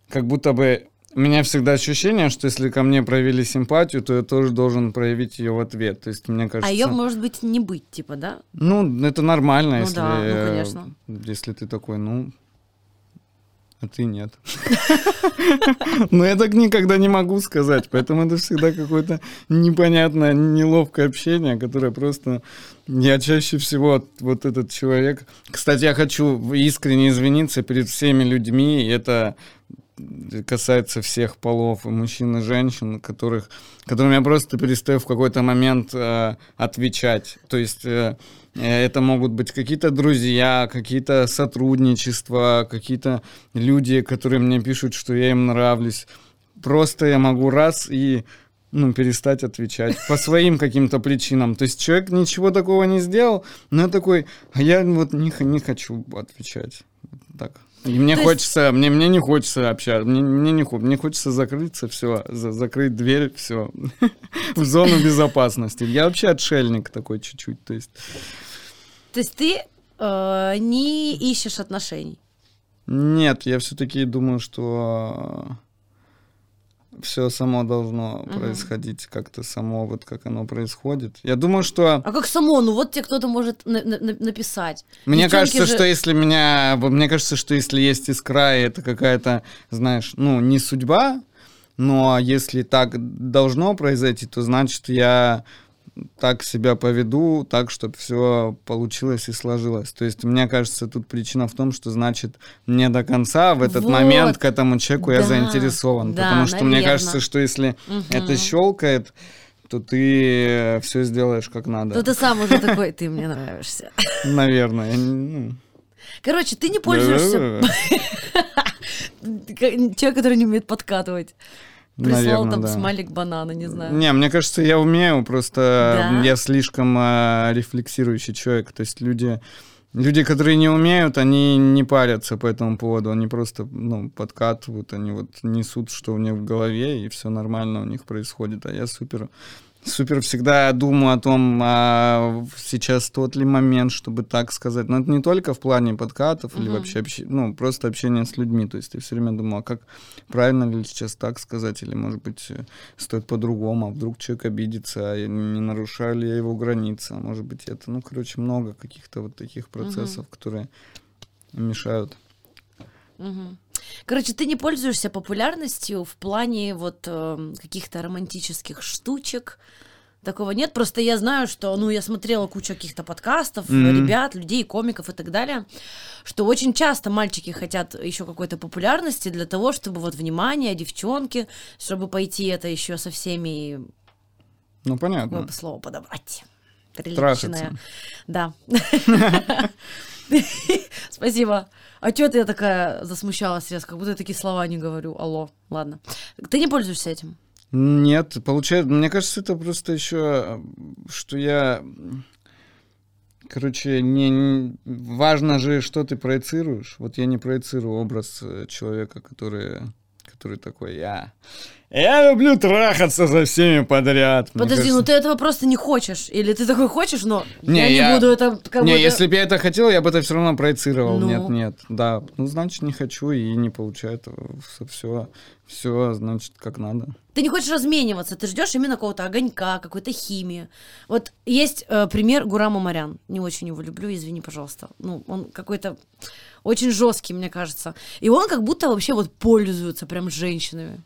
C: Как будто бы... У меня всегда ощущение, что если ко мне проявили симпатию, то я тоже должен проявить ее в ответ. То есть, мне кажется...
A: А ее может быть не быть, типа, да?
C: Ну, это нормально,
A: Ну
C: если,
A: да, ну,
C: э,
A: конечно.
C: если ты такой, ну, а ты нет. Но я так никогда не могу сказать, поэтому это всегда какое-то непонятное, неловкое общение, которое просто... Я чаще всего вот этот человек... Кстати, я хочу искренне извиниться перед всеми людьми, это касается всех полов, и мужчин, и женщин, которых, которым я просто перестаю в какой-то момент э, отвечать. То есть э, это могут быть какие-то друзья, какие-то сотрудничества, какие-то люди, которые мне пишут, что я им нравлюсь. Просто я могу раз и ну, перестать отвечать по своим каким-то причинам. То есть человек ничего такого не сделал, но я такой, а я вот не, не хочу отвечать. Так. И мне
A: То есть-
C: хочется, мне, мне не хочется общаться, мне, мне, не, мне хочется закрыться, все, закрыть дверь, все, в зону безопасности. Я вообще отшельник такой чуть-чуть, то есть
A: То есть ты э, не ищешь отношений.
C: нет, я все-таки думаю, что все само должно
A: Мгм.
C: происходить как-то само, вот как оно происходит. Я думаю, что
A: А как само? Ну вот тебе кто-то может на- на- написать.
C: Мне
A: Девчонки
C: кажется,
A: же-
C: что если меня, мне кажется, что если есть искра, и это какая-то, знаешь, ну не судьба, но если так должно произойти, то значит я так себя поведу, так, чтобы все получилось и сложилось. То есть, мне кажется, тут причина в том, что, значит, не до конца в этот
A: Вот.
C: момент к этому человеку я
A: Да,
C: заинтересован.
A: да,
C: потому что мне кажется, что если
A: Мгм.
C: это щелкает, то ты все сделаешь как надо.
A: То ты сам уже такой, ты мне нравишься.
C: Наверное. Я ну,
A: Короче, ты не пользуешься... Человек, который не умеет подкатывать. Прислал
C: Наверно,
A: там
C: да.
A: смайлик банана, не знаю.
C: Не, мне кажется, я умею, просто
A: Да?
C: я слишком э, рефлексирующий человек. То есть люди, люди, которые не умеют, они не парятся по этому поводу, они просто ну, подкатывают, они вот несут, что у них в голове, и все нормально у них происходит. А я супер, супер всегда думаю о том, а сейчас тот ли момент, чтобы так сказать. Но это не только в плане подкатов или
A: Мгм.
C: вообще обще- ну, просто общение с людьми. То есть я все время думаю, а как правильно ли сейчас так сказать, или, может быть, э, стоит по-другому, а вдруг человек обидится, а не нарушаю ли я его границы, а может быть, это, ну, короче, много каких-то вот таких процессов, которые мешают.
A: Мгм. Короче, ты не пользуешься популярностью в плане вот эм, каких-то романтических штучек. Такого нет. Просто я знаю, что, ну, я смотрела кучу каких-то подкастов,
C: Мгм.
A: ребят, людей, комиков и так далее, что очень часто мальчики хотят еще какой-то популярности для того, чтобы вот внимание, девчонки, чтобы пойти это еще со всеми,
C: Ну, понятно.
A: бы слово подобрать. Приличное. Да. Спасибо. А чё я такая засмущалась резко, как будто я такие слова не говорю. Алло, ладно. Ты не пользуешься этим?
C: Нет, получается, мне кажется, это просто еще, что я, короче, не, не- важно же, что ты проецируешь. Вот я не проецирую образ э, человека, который, который такой, я, я люблю трахаться со всеми подряд.
A: Подожди,
C: кажется-
A: ну ты этого просто не хочешь? Или ты такой хочешь, но
C: Не,
A: я не
C: я-
A: буду это как
C: не,
A: бы...
C: если бы я это хотел, я бы это все равно проецировал.
A: Ну.
C: Нет, нет, да. Ну, значит, не хочу и не получаю Все, все, значит, как надо.
A: Ты не хочешь размениваться, ты ждешь именно какого-то огонька, какой-то химии. Вот есть э, пример Гурама Марян. Не очень его люблю, извини, пожалуйста. Ну, он какой-то очень жесткий, мне кажется. И он как будто вообще вот пользуется прям женщинами.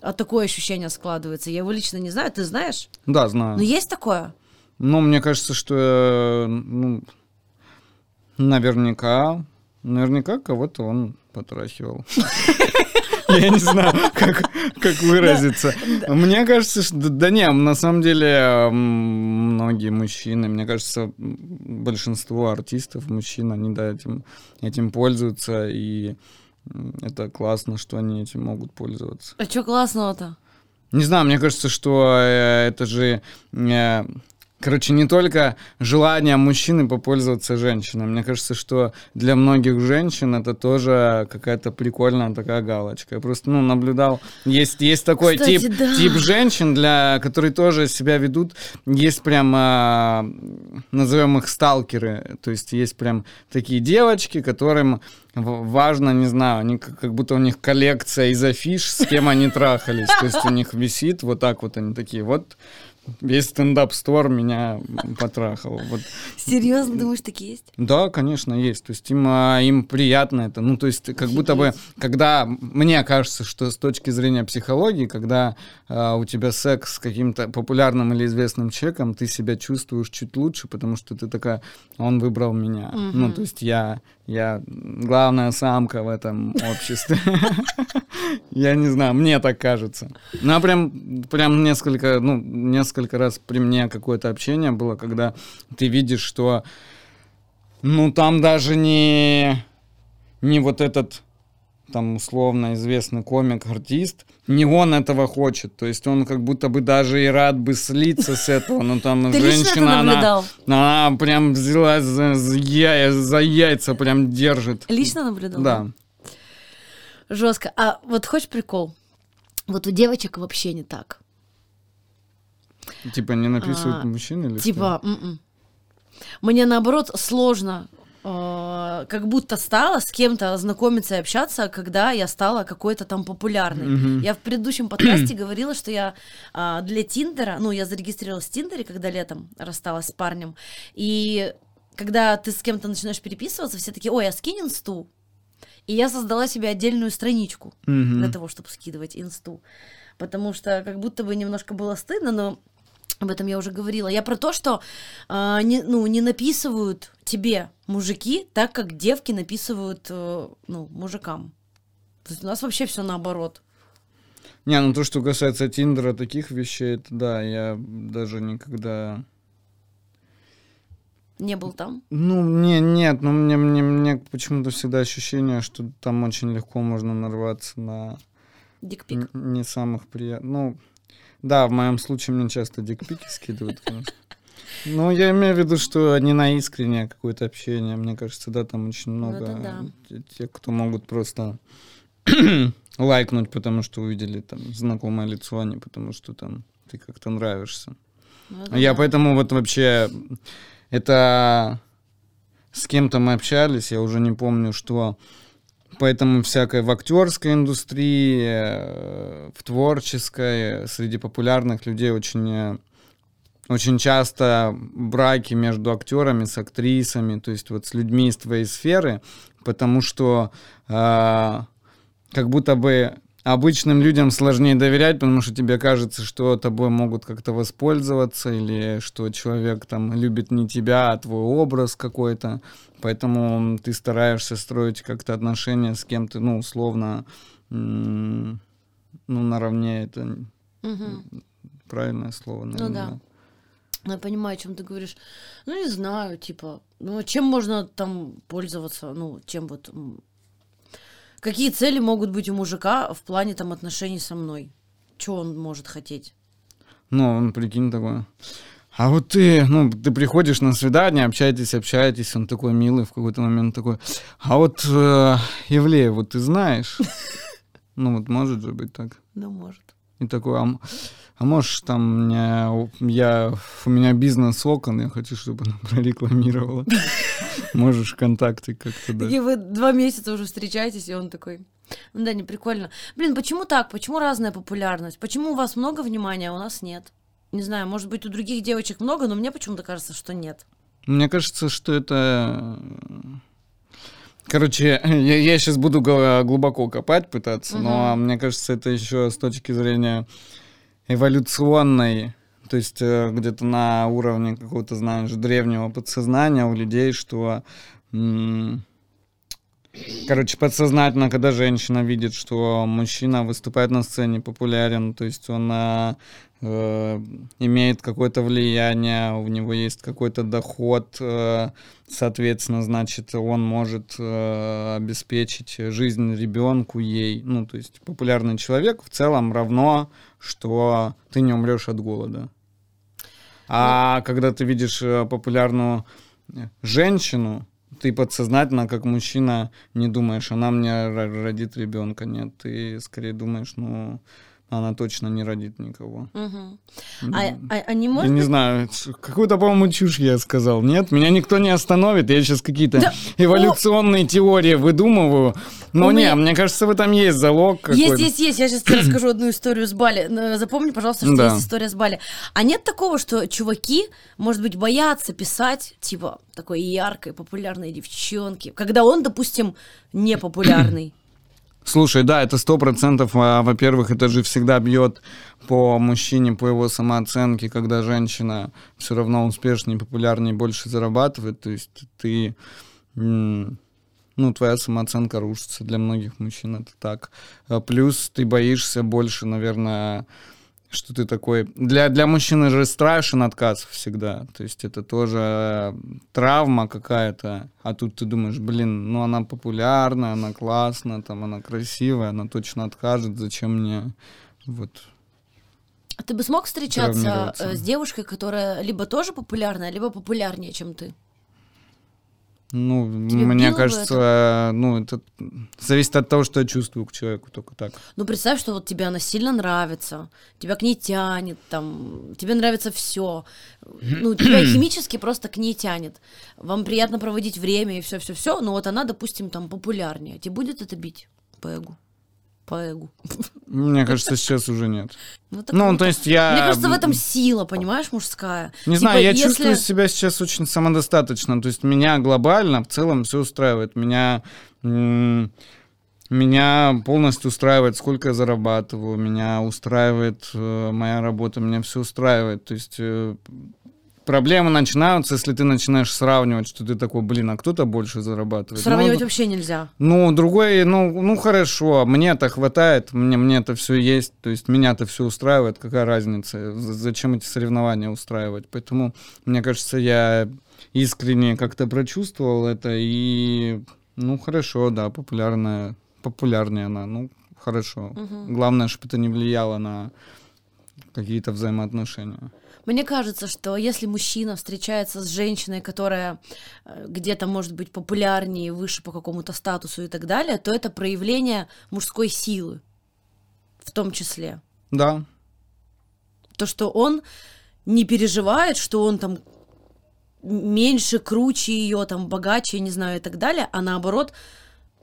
A: А такое ощущение складывается. Я его лично не знаю, ты знаешь?
C: Да, знаю.
A: Но есть такое?
C: Ну, мне кажется, что ну, наверняка, наверняка кого-то он потрахивал. Я не знаю, как, как выразиться. Мне кажется, что... Да, да не, на самом деле многие мужчины, мне кажется, большинство артистов, мужчин, они да, этим, этим пользуются, и это классно, что они этим могут пользоваться.
A: А что классного-то?
C: Не знаю, мне кажется, что э, это же э, Короче, не только желание мужчины попользоваться женщиной. Мне кажется, что для многих женщин это тоже какая-то прикольная такая галочка. Я просто, ну, наблюдал. Есть, есть такой
A: Кстати,
C: тип,
A: да.
C: тип женщин, для, которые тоже себя ведут. Есть прям, а, назовем их сталкеры. То есть есть прям такие девочки, которым важно, не знаю, они как будто у них коллекция из афиш, с кем они трахались. То есть у них висит вот так вот они такие. Вот весь стендап-стор меня потрахал. Вот.
A: Серьезно, думаешь, такие есть?
C: Да, конечно, есть. То есть им, а, им приятно это. Ну, то есть как будто бы, когда, мне кажется, что с точки зрения психологии, когда а, у тебя секс с каким-то популярным или известным человеком, ты себя чувствуешь чуть лучше, потому что ты такая, он выбрал меня. Ну, то есть я, я главная самка в этом обществе. Я не знаю, мне так кажется. Ну, а прям, прям несколько, ну, несколько раз при мне какое-то общение было, когда ты видишь, что, ну, там даже не, не вот этот, там, условно известный комик-артист, не он этого хочет. То есть он как будто бы даже и рад бы слиться с этого, но там
A: Ты
C: женщина, она, она прям взялась за, за яй- за яйца, прям держит.
A: Лично наблюдал?
C: Да.
A: Жестко. А вот хочешь прикол? Вот у девочек вообще не так.
C: Типа не написывают
A: А,
C: мужчины или?
A: Типа, м-м. мне наоборот сложно, э, как будто стало с кем-то знакомиться и общаться, когда я стала какой-то там популярной.
C: Мгм.
A: Я в предыдущем подкасте говорила, что я а, для Тиндера, ну, я зарегистрировалась в Тиндере, когда летом рассталась с парнем, и когда ты с кем-то начинаешь переписываться, все такие, ой, а скинь инсту. И я создала себе отдельную страничку
C: Мгм.
A: для того, чтобы скидывать инсту. Потому что как будто бы немножко было стыдно, но об этом я уже говорила. Я про то, что а, не, ну, не написывают тебе мужики так, как девки написывают э, ну, мужикам. То есть у нас вообще все наоборот.
C: Не, ну то, что касается Тиндера, таких вещей, это да, я даже никогда...
A: Не был там.
C: Ну, не, нет, ну мне, мне, мне почему-то всегда ощущение, что там очень легко можно нарваться на
A: Дикпик.
C: не самых приятных... Ну, да, в моем случае мне часто дикпики скидывают. Но я имею в виду, что не на искреннее какое-то общение. Мне кажется, да, там очень
A: Ну,
C: много
A: да.
C: те- тех, кто могут просто лайкнуть, потому что увидели там знакомое лицо, а не потому что там ты как-то нравишься.
A: Ну,
C: Я
A: да.
C: поэтому вот вообще это с кем-то мы общались, я уже не помню, что поэтому всякой в актерской индустрии, э, в творческой, среди популярных людей очень э, очень часто браки между актерами с актрисами, то есть вот с людьми из твоей сферы, потому что э, как будто бы обычным людям сложнее доверять, потому что тебе кажется, что тобой могут как-то воспользоваться, или что человек там любит не тебя, а твой образ какой-то. Поэтому ты стараешься строить как-то отношения с кем-то, ну, условно, ну, наравне это
A: Мгм.
C: правильное слово, наверное.
A: да. Ну, Я понимаю, о чем ты говоришь. Ну, не знаю, типа, ну, чем можно там пользоваться, ну, чем вот... Какие цели могут быть у мужика в плане там отношений со мной? Чего он может хотеть?
C: Ну, он, прикинь, такой. А вот ты, ну, ты приходишь на свидание, общаетесь, общаетесь, он такой милый, в какой-то момент такой, а вот э, вот ты знаешь? Ну, вот может же быть так.
A: Ну, может.
C: И такой, а, а можешь там я, у меня бизнес окон, я хочу, чтобы она прорекламировала. Можешь контакты как-то дать.
A: И вы два месяца уже встречаетесь, и он такой... Ну да, не прикольно. Блин, почему так? Почему разная популярность? Почему у вас много внимания, а у нас нет? Не знаю, может быть, у других девочек много, но мне почему-то кажется, что нет.
C: Мне кажется, что это... Короче, я, сейчас буду глубоко копать пытаться, но мне кажется, это еще с точки зрения эволюционной, то есть э, где-то на уровне какого-то, знаешь, древнего подсознания у людей, что... Короче, подсознательно, когда женщина видит, что мужчина выступает на сцене, популярен, то есть он э, имеет какое-то влияние, у него есть какой-то доход, э, соответственно, значит, он может обеспечить жизнь ребенку ей. Ну, то есть популярный человек в целом равно, что ты не умрешь от голода. А когда ты видишь э, популярную э, женщину, ты подсознательно, как мужчина, не думаешь, она мне ро- родит ребенка. Нет, ты скорее думаешь, ну, она точно не родит никого.
A: Мгм. А, а- а не может
C: Я не знаю, какую-то, по-моему, чушь я сказал. Нет, меня никто не остановит. Я сейчас какие-то
A: Да,
C: эволюционные теории выдумываю. Но
A: У
C: не,
A: меня-
C: мне кажется, в этом есть залог
A: Есть,
C: какой-то.
A: есть, есть. Я сейчас тебе расскажу одну историю с Бали. Запомни, пожалуйста, что
C: Да.
A: есть история с Бали. А нет такого, что чуваки, может быть, боятся писать, типа, такой яркой, популярной девчонки, когда он, допустим, не популярный.
C: Слушай, да, это сто процентов. а, Во-первых, это же всегда бьет по мужчине, по его самооценке, когда женщина все равно успешнее, популярнее, больше зарабатывает. То есть ты, ну, твоя самооценка рушится. Для многих мужчин это так. А Плюс ты боишься больше, наверное, что ты такой... Для, для мужчины же страшен отказ всегда. То есть это тоже э, травма какая-то. А тут ты думаешь, блин, ну она популярная, она классная, там она красивая, она точно откажет, зачем мне вот...
A: А ты бы смог встречаться э, с девушкой, которая либо тоже популярная, либо популярнее, чем ты?
C: Ну,
A: Тебе
C: мне кажется, э, ну, это зависит от того, что я чувствую к человеку, только так.
A: Ну, представь, что вот тебе она сильно нравится, тебя к ней тянет, там, тебе нравится все. Ну, тебя химически просто к ней тянет. Вам приятно проводить время и все-все-все, но вот она, допустим, там популярнее. Тебе будет это бить по эгу? По эгу.
C: Мне кажется, сейчас уже нет.
A: Ну,
C: Ну, то есть я...
A: Мне кажется, в этом сила, понимаешь, мужская.
C: Не
A: Типа,
C: знаю, я
A: если-
C: чувствую себя сейчас очень самодостаточно. То есть меня глобально в целом все устраивает. Меня, меня полностью устраивает, сколько я зарабатываю. Меня устраивает э, моя работа. Меня все устраивает. То есть э, проблемы начинаются, если ты начинаешь сравнивать, что ты такой, блин, а кто-то больше зарабатывает.
A: Сравнивать
C: Ну,
A: вообще нельзя.
C: ну, другой, ну, ну хорошо, мне-то хватает, мне, мне это все есть, то есть меня-то все устраивает, какая разница, зачем эти соревнования устраивать. Поэтому, мне кажется, я искренне как-то прочувствовал это, и, ну, хорошо, да, популярная, популярнее она, ну, хорошо. Главное, чтобы это не влияло на какие-то взаимоотношения.
A: Мне кажется, что если мужчина встречается с женщиной, которая э, где-то может быть популярнее, выше по какому-то статусу и так далее, то это проявление мужской силы в том числе.
C: Да,
A: То, что он не переживает, что он там меньше, круче ее, там, богаче, не знаю, и так далее, а наоборот,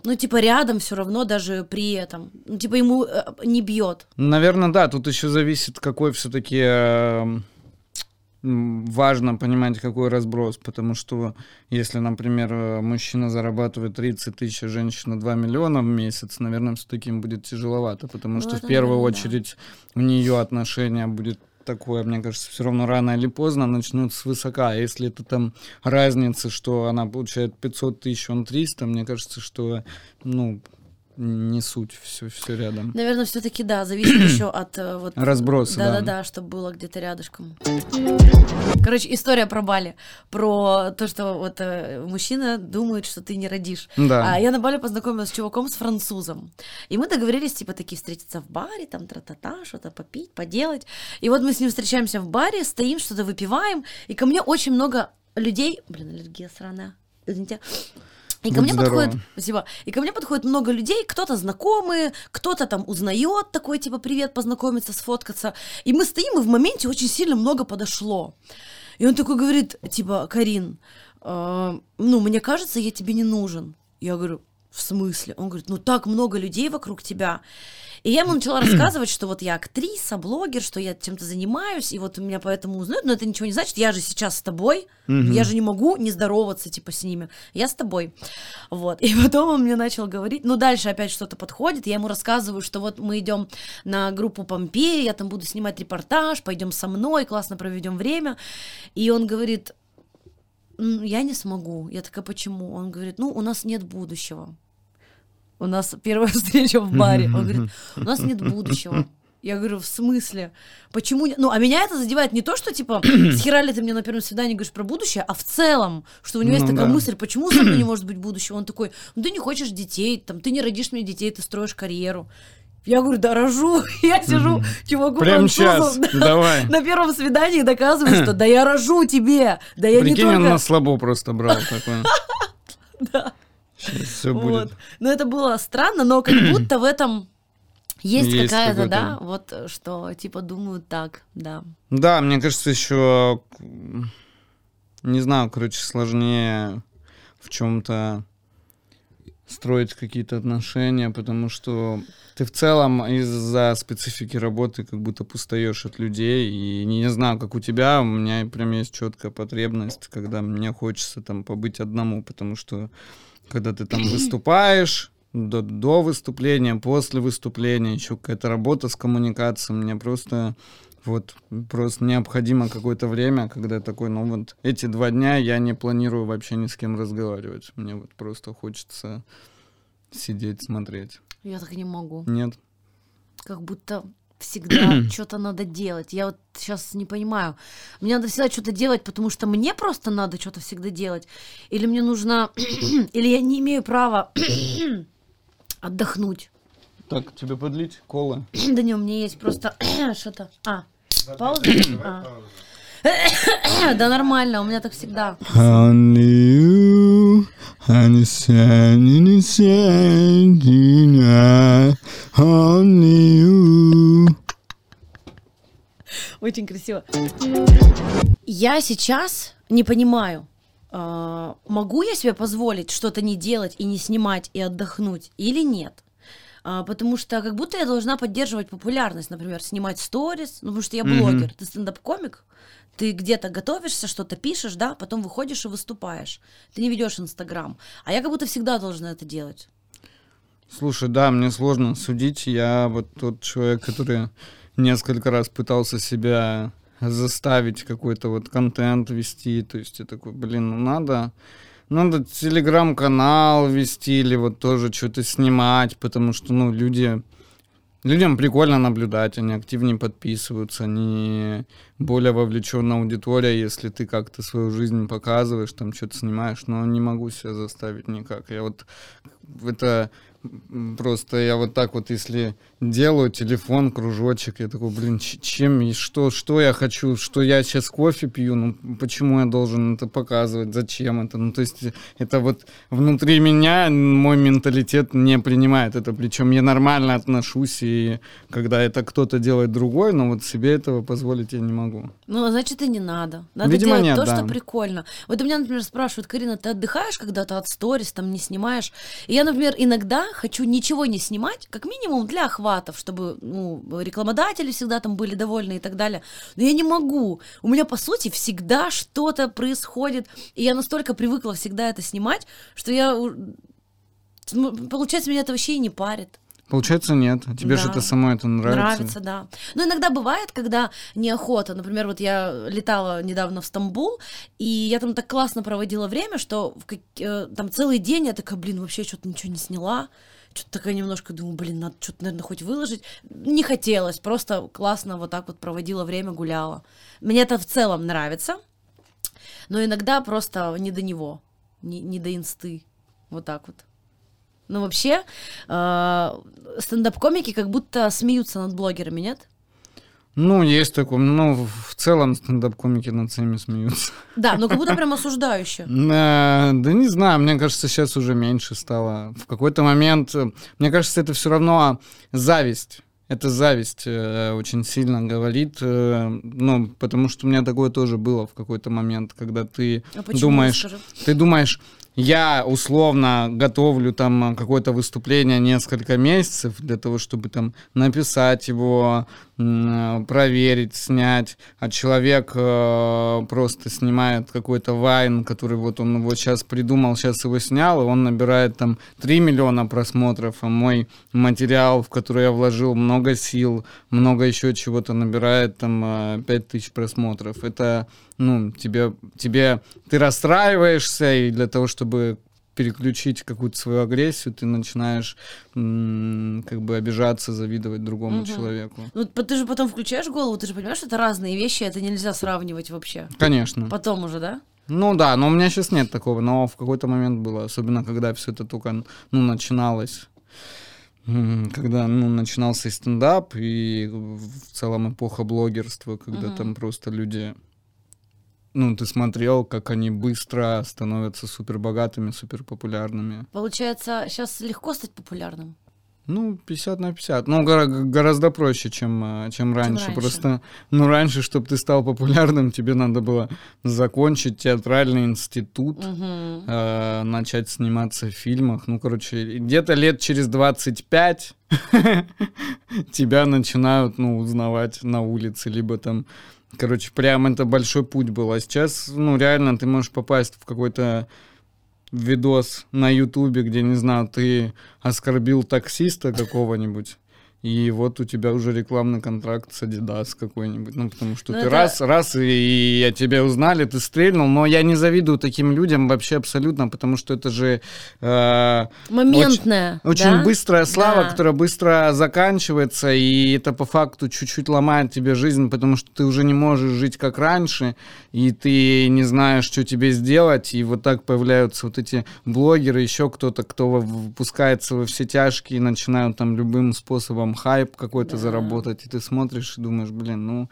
A: ну, типа, рядом все равно даже при этом. Ну, типа, ему э, не бьет.
C: Наверное, да, тут еще зависит, какой все-таки важно понимать, какой разброс, потому что если, например, э, мужчина зарабатывает 30 тысяч, а женщина 2 миллиона в месяц, наверное, все-таки им будет тяжеловато, потому
A: Ну,
C: что в первую
A: да.
C: очередь у нее отношение будет такое, мне кажется, все равно рано или поздно начнут свысока. А если это там разница, что она получает 500 тысяч, он 300, мне кажется, что, ну, не суть, все, все рядом.
A: Наверное, все-таки да, зависит еще от э, вот
C: Разброса, да.
A: Да-да-да, чтобы было где-то рядышком. Короче, история про Бали. Про то, что вот э, мужчина думает, что ты не родишь.
C: Да.
A: А я на Бали познакомилась с чуваком, с французом. И мы договорились, типа, такие встретиться в баре, там, тра-та-та, что-то попить, поделать. И вот мы с ним встречаемся в баре, стоим, что-то выпиваем. И ко мне очень много людей... Блин, аллергия сраная. Извините. И ко
C: Будь
A: мне подходит Спасибо. И ко мне подходит много людей, кто-то знакомые, кто-то там узнает такой, типа, привет, познакомиться, сфоткаться. И мы стоим, и в моменте очень сильно много подошло. И он такой говорит, типа, Карин, э, ну, мне кажется, я тебе не нужен. Я говорю, в смысле? Он говорит, ну, так много людей вокруг тебя. И я ему начала рассказывать, что вот я актриса, блогер, что я чем-то занимаюсь, и вот меня поэтому узнают, но это ничего не значит, я же сейчас с тобой, я же не могу не здороваться, типа, с ними, я с тобой, вот, и потом он мне начал говорить, ну, дальше опять что-то подходит, я ему рассказываю, что вот мы идем на группу Помпеи, я там буду снимать репортаж, пойдем со мной, классно проведем время, и он говорит, «М, я не смогу, я такая, почему? Он говорит, ну, у нас нет будущего, у нас первая встреча в баре. Он говорит, у нас нет будущего. Я говорю, в смысле? Почему? не- Ну, а меня это задевает не то, что, типа, с хера ли ты мне на первом свидании говоришь про будущее, а в целом, что у него есть
C: Ну
A: такая
C: да.
A: мысль, почему со мной не может быть будущего? Он такой, ну, ты не хочешь детей, там, ты не родишь мне детей, ты строишь карьеру. Я говорю, да рожу. Я сижу чуваку
C: Прям
A: французу
C: сейчас,
A: на-
C: давай.
A: на первом свидании доказываю, что да я рожу тебе. Да я не
C: Прикинь, он
A: только...
C: на слабо просто брал такой.
A: Да.
C: Все
A: Вот.
C: будет.
A: Но это было странно, но как будто в этом есть,
C: Есть
A: какая-то, да, вот что типа думают так, да.
C: Да, мне кажется, еще не знаю, короче, сложнее в чем-то строить какие-то отношения, потому что ты в целом из-за специфики работы как будто устаешь от людей, и не знаю, как у тебя, у меня прям есть четкая потребность, когда мне хочется там побыть одному, потому что когда ты там выступаешь, до, до выступления, после выступления, еще какая-то работа с коммуникацией, мне просто вот просто необходимо какое-то время, когда такой, ну вот эти два дня я не планирую вообще ни с кем разговаривать. Мне вот просто хочется сидеть, смотреть.
A: Я так не могу.
C: Нет?
A: Как будто всегда что-то надо делать. Я вот сейчас не понимаю. Мне надо всегда что-то делать, потому что мне просто надо что-то всегда делать. Или мне нужно... Или я не имею права отдохнуть.
C: Так, тебе подлить кола?
A: Да не, у меня есть просто что-то... А, пауза? А. Да нормально, у меня так всегда.
C: Honey, honey, honey, honey, you.
A: Очень красиво. Я сейчас не понимаю, а, могу я себе позволить что-то не делать и не снимать и отдохнуть или нет? А, потому что как будто я должна поддерживать популярность, например, снимать сторис, ну, потому что я блогер, ты стендап-комик, ты где-то готовишься, что-то пишешь, да, потом выходишь и выступаешь. Ты не ведешь Инстаграм. А я как будто всегда должна это делать.
C: Слушай, да, мне сложно судить. Я вот тот человек, который несколько раз пытался себя заставить какой-то вот контент вести. То есть я такой, блин, ну надо, надо телеграм-канал вести или вот тоже что-то снимать, потому что, ну, люди... Людям прикольно наблюдать, они активнее подписываются, они более вовлеченная аудитория, если ты как-то свою жизнь показываешь, там что-то снимаешь, но не могу себя заставить никак. Я вот это просто я вот так вот, если делаю телефон, кружочек, я такой, блин, чем и что, что я хочу, что я сейчас кофе пью, ну почему я должен это показывать, зачем это, ну то есть это вот внутри меня мой менталитет не принимает это, причем я нормально отношусь, и когда это кто-то делает другой, но вот себе этого позволить я не могу.
A: Ну, значит, и не надо. Надо
C: Видимо,
A: делать
C: нет,
A: то,
C: да.
A: что прикольно. Вот у меня, например, спрашивают, Карина, ты отдыхаешь когда-то от сторис, там не снимаешь? И я, например, иногда хочу ничего не снимать, как минимум для охватов, чтобы ну, рекламодатели всегда там были довольны и так далее. Но я не могу. У меня, по сути, всегда что-то происходит, и я настолько привыкла всегда это снимать, что я... у- м, Получается, меня это вообще и не парит.
C: Получается, нет. Тебе же
A: Да.
C: это само это нравится.
A: Нравится, да. Но иногда бывает, когда неохота. Например, вот я летала недавно в Стамбул, и я там так классно проводила время, что в как- э, там целый день я такая, блин, вообще что-то ничего не сняла. Что-то такая немножко думаю, блин, надо что-то, наверное, хоть выложить. Не хотелось, просто классно вот так вот проводила время, гуляла. Мне это в целом нравится, но иногда просто не до него, не, не до инсты. Вот так вот. Ну, вообще, э, стендап-комики как будто смеются над блогерами, нет?
C: Ну, есть такое. Ну, в целом стендап-комики над всеми смеются.
A: Да, но как будто прям осуждающе.
C: Э, Да не знаю, мне кажется, сейчас уже меньше стало. В какой-то момент, э, мне кажется, это все равно зависть. Это зависть э, очень сильно говорит, э, ну, потому что у меня такое тоже было в какой-то момент, когда ты
A: А
C: думаешь, ты думаешь, я условно готовлю там какое-то выступление несколько месяцев для того, чтобы там написать его, м, проверить, снять, а человек э, просто снимает какой-то вайн, который вот он его сейчас придумал, сейчас его снял, и он набирает там 3 миллиона просмотров, а мой материал, в который я вложил много сил, много еще чего-то набирает там э, 5 тысяч просмотров. Это, ну, тебе, тебе, ты расстраиваешься, и для того, чтобы переключить какую-то свою агрессию, ты начинаешь м, как бы обижаться, завидовать другому
A: Мгм.
C: человеку.
A: Ну, ты же потом включаешь голову, ты же понимаешь, что это разные вещи, это нельзя сравнивать вообще.
C: Конечно.
A: Потом уже, да?
C: Ну да, но у меня сейчас нет такого, но в какой-то момент было, особенно когда все это только ну, начиналось. когда ну, начинался и стендап, и в целом эпоха блогерства, когда
A: Мгм.
C: там просто люди... Ну, ты смотрел, как они быстро становятся супер богатыми, супер популярными.
A: Получается, сейчас легко стать популярным.
C: Ну, 50 на 50. Ну, гора- гораздо проще, чем, а, чем раньше.
A: раньше.
C: Просто, ну, раньше, чтобы ты стал популярным, тебе надо было закончить театральный институт,
A: Мгм.
C: э, начать сниматься в фильмах. Ну, короче, где-то лет через 25 тебя начинают, ну, узнавать на улице, либо там... Короче, прям это большой путь был. А сейчас, ну, реально, ты можешь попасть в какой-то видос на Ютубе, где, не знаю, ты оскорбил таксиста какого-нибудь, и вот у тебя уже рекламный контракт с Adidas какой-нибудь. Ну, потому что
A: Ну,
C: ты
A: это-
C: раз, раз, и, и тебя узнали, ты стрельнул. Но я не завидую таким людям вообще абсолютно, потому что это же э,
A: Моментная.
C: очень
A: да?
C: быстрая слава,
A: Да.
C: которая быстро заканчивается, и это по факту чуть-чуть ломает тебе жизнь, потому что ты уже не можешь жить как раньше, и ты не знаешь, что тебе сделать, и вот так появляются вот эти блогеры, еще кто-то, кто выпускается во все тяжкие и начинают там любым способом хайп какой-то
A: Да.
C: заработать, и ты смотришь и думаешь, блин, ну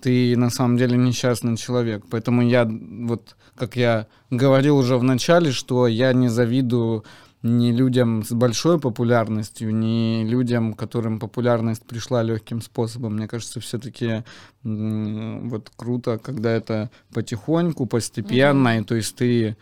C: ты на самом деле несчастный человек. Поэтому я, вот как я говорил уже в начале, что я не завидую ни людям с большой популярностью, ни людям, которым популярность пришла легким способом. Мне кажется, все-таки вот круто, когда это потихоньку, постепенно, и то есть ты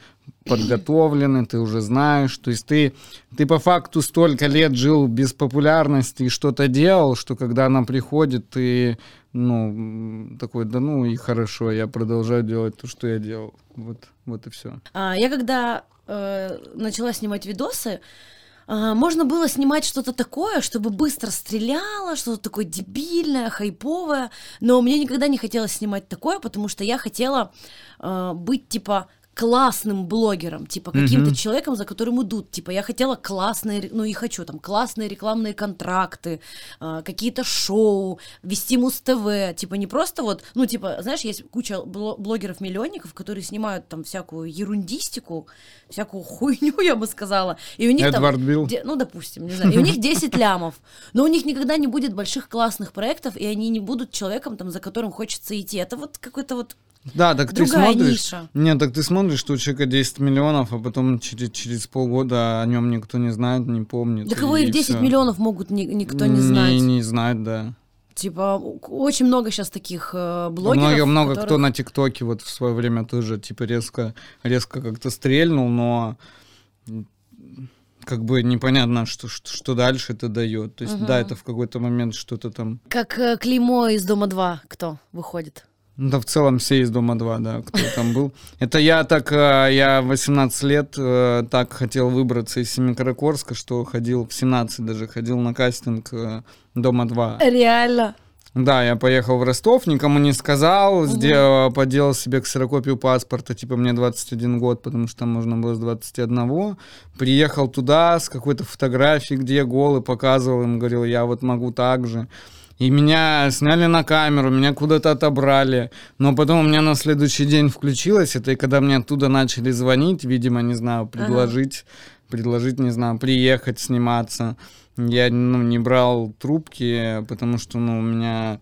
C: подготовленный, ты уже знаешь, то есть ты, ты по факту столько лет жил без популярности и что-то делал, что когда она приходит, ты, ну, такой, да ну и хорошо, я продолжаю делать то, что я делал. Вот, вот и все.
A: А, я когда э, начала снимать видосы, а, можно было снимать что-то такое, чтобы быстро стреляло, что-то такое дебильное, хайповое, но мне никогда не хотелось снимать такое, потому что я хотела э, быть типа классным блогером, типа каким-то
C: Мгм.
A: человеком, за которым идут. Типа я хотела классные, ну и хочу там классные рекламные контракты, а, какие-то шоу, вести Муз-ТВ. Типа не просто вот, ну типа, знаешь, есть куча бло- блогеров-миллионников, которые снимают там всякую ерундистику, всякую хуйню, я бы сказала. И у них там...
C: Эдвард Билл.
A: Де- ну, допустим, не знаю. И у них 10 лямов. Но у них никогда не будет больших классных проектов, и они не будут человеком, там, за которым хочется идти. Это вот какой-то вот
C: Да, так ты
A: другая
C: смотришь.
A: ниша.
C: Нет, так ты смотришь, что у человека 10 миллионов, а потом через, через полгода о нем никто не знает, не помнит.
A: Да кого
C: и
A: их 10
C: всё.
A: миллионов могут ни- никто не знать.
C: Не, не знает, да.
A: Типа, очень много сейчас таких э, блогеров.
C: много, много
A: которых-
C: кто на ТикТоке вот в свое время тоже типа резко, резко как-то стрельнул, но как бы непонятно, что, что, что дальше это дает. То есть,
A: Мгм.
C: да, это в какой-то момент что-то там.
A: Как э, клеймо из Дома 2, кто выходит.
C: Да, в целом все из Дома 2, да, кто там был. Это я так, э, я в 18 лет э, так хотел выбраться из Семикаракорска, что ходил, в 17 даже, ходил на кастинг э, Дома 2.
A: Реально.
C: Да, я поехал в Ростов, никому не сказал, сделал, поделал себе ксерокопию паспорта, типа мне 21 год, потому что там можно было с 21. Приехал туда с какой-то фотографией, где я голый, показывал им, говорил, я вот могу так же. И меня сняли на камеру, меня куда-то отобрали. Но потом у меня на следующий день включилось это, и когда мне оттуда начали звонить, видимо, не знаю, предложить, предложить, не знаю, приехать, сниматься. Я ну, не брал трубки, потому что ну, у меня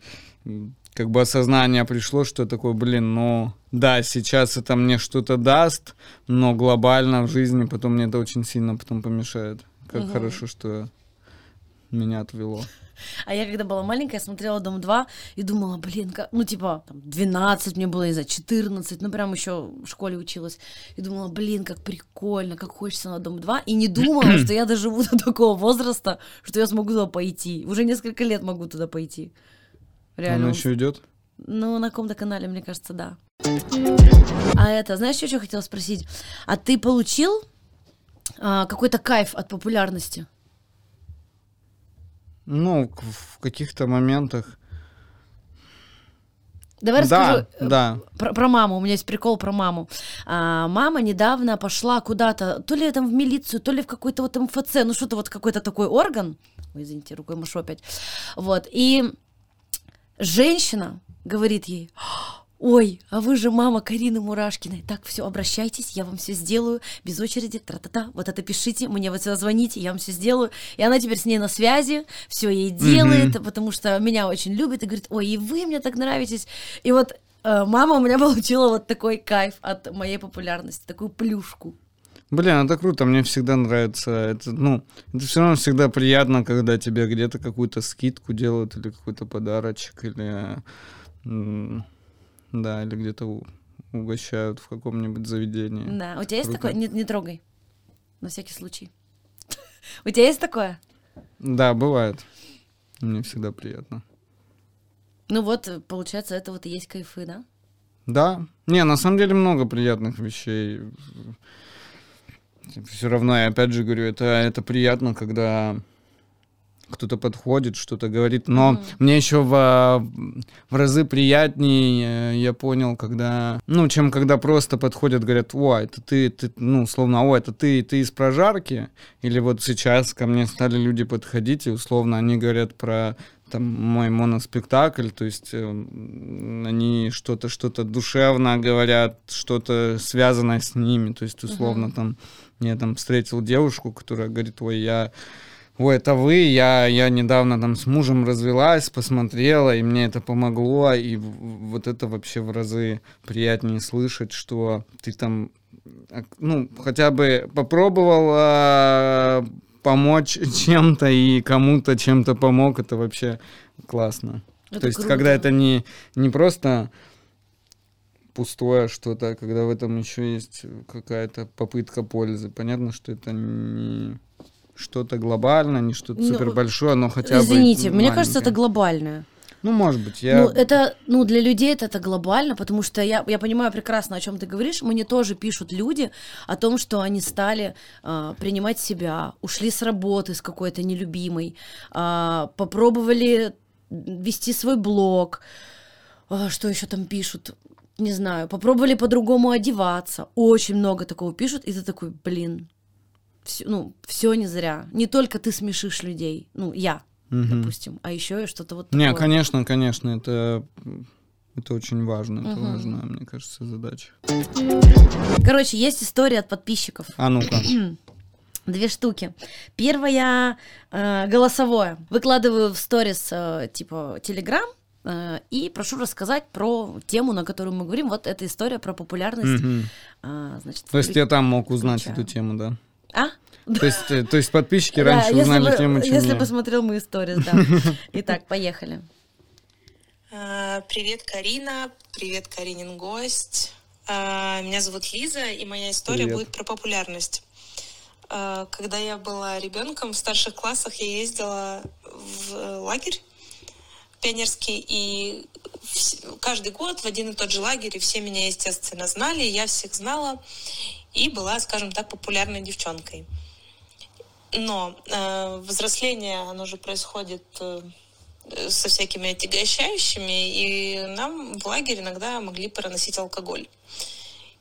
C: как бы осознание пришло, что такое, блин, ну да, сейчас это мне что-то даст, но глобально в жизни потом мне это очень сильно потом помешает. Как
A: Мгм.
C: хорошо, что меня отвело.
A: А я когда была маленькая, смотрела Дом 2 и думала, блин, как... ну типа там, 12 мне было, не знаю, 14, ну прям еще в школе училась. И думала, блин, как прикольно, как хочется на Дом 2. И не думала, что я доживу до такого возраста, что я смогу туда пойти. Уже несколько лет могу туда пойти. Реально.
C: Он еще идет?
A: Ну, на каком-то канале, мне кажется, да. А это, знаешь, что еще хотела спросить? А ты получил а, какой-то кайф от популярности?
C: Ну, в каких-то моментах.
A: Давай расскажу.
C: Да,
A: э,
C: да.
A: Про, про маму, у меня есть прикол про маму. А, мама недавно пошла куда-то, то ли там в милицию, то ли в какой-то вот МФЦ, ну что-то вот какой-то такой орган. Ой, извините, рукой машу опять. Вот, и женщина говорит ей, ой, а вы же мама Карины Мурашкиной. Так, все, обращайтесь, я вам все сделаю, без очереди, тра-та-та, вот это пишите, мне вот сюда звоните, я вам все сделаю. И она теперь с ней на связи, все ей делает, потому что меня очень любит, и говорит, ой, и вы мне так нравитесь. И вот э, мама у меня получила вот такой кайф от моей популярности, такую плюшку.
C: Блин, это круто, мне всегда нравится. Это, ну, это все равно всегда приятно, когда тебе где-то какую-то скидку делают или какой-то подарочек, или да, или где-то угощают в каком-нибудь заведении.
A: Да, у тебя есть
C: Круто.
A: такое? Не, не трогай, на всякий случай. У тебя есть такое?
C: Да, бывает. Мне всегда приятно.
A: Ну вот, получается, это вот и есть кайфы, да?
C: Да. Не, на самом деле много приятных вещей. Все равно, я опять же говорю, это, это приятно, когда кто-то подходит, что-то говорит. Но мне еще в, в разы приятнее, э, я понял, когда, ну, чем когда просто подходят, говорят, о, это ты, ты, ну, словно, о, это ты, ты из прожарки. Или вот сейчас ко мне стали люди подходить, и условно они говорят про там мой моноспектакль, то есть э, они что-то что-то душевно говорят, что-то связанное с ними, то есть условно там я там встретил девушку, которая говорит, ой, я Ой, это вы, я, я недавно там с мужем развелась, посмотрела, и мне это помогло, и вот это вообще в разы приятнее слышать, что ты там, ну, хотя бы попробовал а, помочь чем-то и кому-то чем-то помог, это вообще классно.
A: Это
C: То есть,
A: круто.
C: когда это не, не просто пустое что-то, когда в этом еще есть какая-то попытка пользы. Понятно, что это не что-то глобальное, не что-то
A: Ну,
C: супер большое, но хотя бы.
A: Извините, мне кажется, это глобальное.
C: Ну, может быть, я.
A: Ну, это, ну, для людей это, это глобально, потому что я, я понимаю прекрасно, о чем ты говоришь. Мне тоже пишут люди о том, что они стали а, принимать себя, ушли с работы с какой-то нелюбимой, а, попробовали вести свой блог. А, что еще там пишут? Не знаю. Попробовали по-другому одеваться. Очень много такого пишут, и ты такой, блин, всё- ну, все не зря. Не только ты смешишь людей, ну, я,
C: Мгм.
A: допустим, а еще и что-то вот
C: Не,
A: такое.
C: конечно, конечно, это. Это очень важно, это
A: Мгм.
C: важная, мне кажется, задача.
A: Короче, есть история от подписчиков.
C: А ну-ка.
A: Две штуки. Первая э, голосовое. Выкладываю в сторис э, типа Телеграм э, и прошу рассказать про тему, на которую мы говорим. Вот эта история про популярность.
C: Мгм.
A: А, значит,
C: То есть я там мог узнать
A: Включаю.
C: эту тему, да?
A: А?
C: То есть, э, то есть подписчики раньше узнали
A: бы-
C: тему, чем
A: Если
C: я.
A: посмотрел мои сторис, да. Итак, поехали.
D: А, Привет, Карина. Привет, Каринин гость. А, Меня зовут Лиза, и моя история
C: Привет.
D: будет про популярность. А, Когда я была ребенком, в старших классах я ездила в э, лагерь пионерский, и каждый год в один и тот же лагерь, и все меня, естественно, знали, я всех знала, и была, скажем так, популярной девчонкой. Но э, взросление, оно же происходит э, со всякими отягощающими, и нам в лагерь иногда могли проносить алкоголь.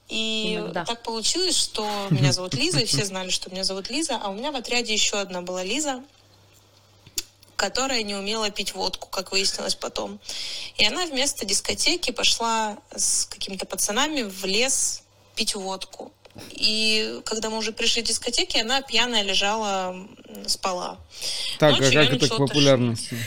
D: И
A: Иногда.
D: так получилось, что меня зовут Лиза, и все знали, что меня зовут Лиза, а у меня в отряде еще одна была Лиза, которая не умела пить водку, как выяснилось потом. И она вместо дискотеки пошла с какими-то пацанами в лес пить водку. И когда мы уже пришли к дискотеке, она пьяная лежала, спала.
C: Так, а
D: Ночью
C: как
D: я
C: это к популярности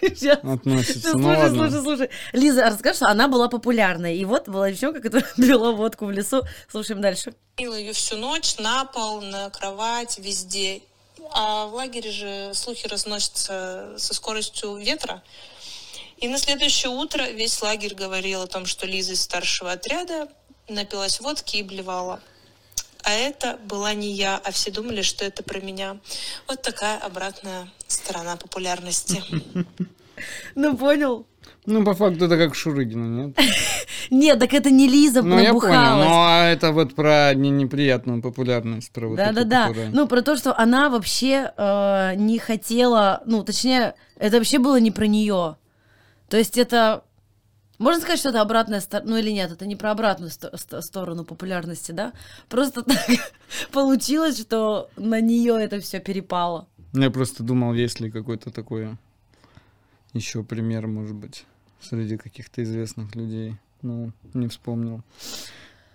A: Сейчас.
C: относится? Ну
A: Слушай,
C: ладно.
A: слушай, слушай. Лиза, расскажи, что она была популярной. И вот была девчонка, которая пила водку в лесу. Слушаем дальше.
D: Пила ее всю ночь на пол, на кровать, везде. А в лагере же слухи разносятся со скоростью ветра. И на следующее утро весь лагерь говорил о том, что Лиза из старшего отряда напилась водки и блевала. А это была не я, а все думали, что это про меня. Вот такая обратная сторона популярности.
A: Ну, понял.
C: Ну, по факту это как Шурыгина, нет?
A: Нет, так это не Лиза
C: Ну, я понял, но это вот про не- неприятную популярность, про вот эту,
A: Да-да-да. Ну, про то, что она вообще э, не хотела, ну, точнее, это вообще было не про нее. То есть это... Можно сказать, что это обратная сторона, ну или нет, это не про обратную сто- сто- сторону популярности, да? Просто так получилось, что на нее это все перепало.
C: Я просто думал, есть ли какой-то такой еще пример, может быть, среди каких-то известных людей. ну, не вспомнил.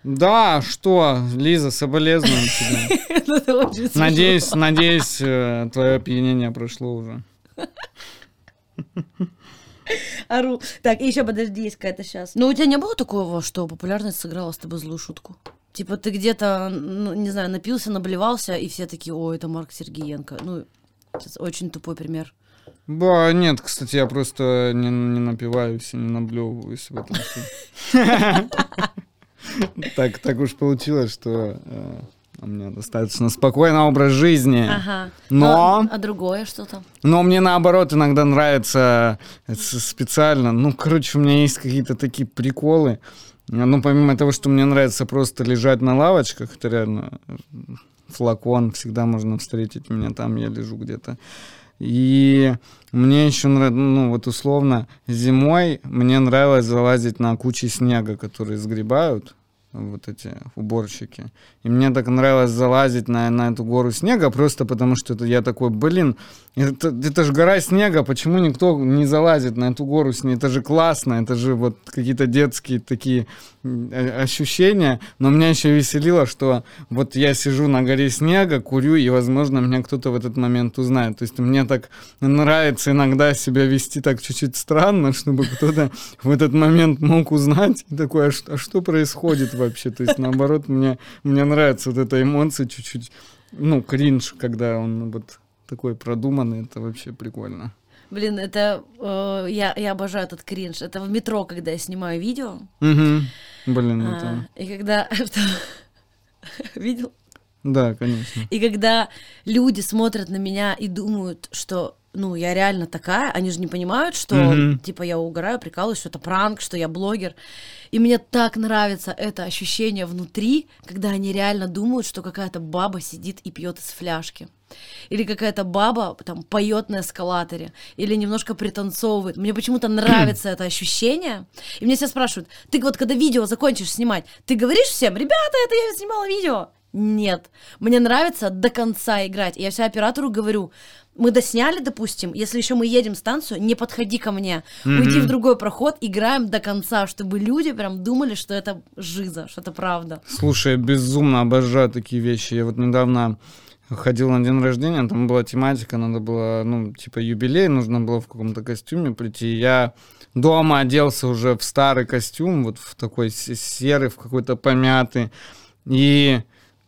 C: Да, что, Лиза, соболезную тебе.
A: Ну.
C: Надеюсь, надеюсь, э, твое опьянение прошло уже.
A: Ору. Так, и еще подожди, есть какая-то сейчас. Но у тебя не было такого, что популярность сыграла с тобой злую шутку? Типа ты где-то, ну, не знаю, напился, наблевался, и все такие, о, это Марк Сергеенко. Ну, сейчас очень тупой пример.
C: Ба, нет, кстати, я просто не, не напиваюсь и не наблевываюсь в этом. Так, так уж получилось, что э, у меня достаточно спокойный образ жизни.
A: Ага.
C: Но-
A: А, а другое что-то?
C: Но мне наоборот иногда нравится э, специально. Ну, короче, у меня есть какие-то такие приколы. Ну, помимо того, что мне нравится просто лежать на лавочках, это реально э, флакон, всегда можно встретить меня там, я лежу где-то. И мне еще нравится, ну вот условно, зимой мне нравилось залазить на кучи снега, которые сгребают вот эти уборщики. И мне так нравилось залазить на, на эту гору снега, просто потому что это, я такой, блин, это, это же гора снега, почему никто не залазит на эту гору снега? Это же классно, это же вот какие-то детские такие э, ощущения. Но меня еще веселило, что вот я сижу на горе снега, курю, и, возможно, меня кто-то в этот момент узнает. То есть мне так нравится иногда себя вести так чуть-чуть странно, чтобы кто-то в этот момент мог узнать. И такой, а что, а что происходит вообще? То есть, наоборот, мне, мне нравится вот эта эмоция чуть-чуть, ну, кринж, когда он вот такой продуманный, это вообще прикольно.
A: Блин, это э, я, я обожаю этот кринж. Это в метро, когда я снимаю видео.
C: Мгм. Блин,
A: а,
C: это...
A: и когда... что? Видел?
C: Да, конечно.
A: И когда люди смотрят на меня и думают, что ну, я реально такая, они же не понимают, что,
C: Мгм.
A: типа, я угораю, прикалываюсь, что это пранк, что я блогер. И мне так нравится это ощущение внутри, когда они реально думают, что какая-то баба сидит и пьет из фляжки. Или какая-то баба там поет на эскалаторе, или немножко пританцовывает. Мне почему-то нравится это ощущение. И меня все спрашивают, ты вот когда видео закончишь снимать, ты говоришь всем, ребята, это я снимала видео? Нет. Мне нравится до конца играть. И я все оператору говорю, мы досняли, допустим, если еще мы едем станцию, не подходи ко мне, уйди в другой проход, играем до конца, чтобы люди прям думали, что это жиза, что это правда.
C: Слушай, я безумно обожаю такие вещи. Я вот недавно ходил на день рождения, там была тематика, надо было, ну, типа юбилей, нужно было в каком-то костюме прийти. Я дома оделся уже в старый костюм, вот в такой серый, в какой-то помятый. И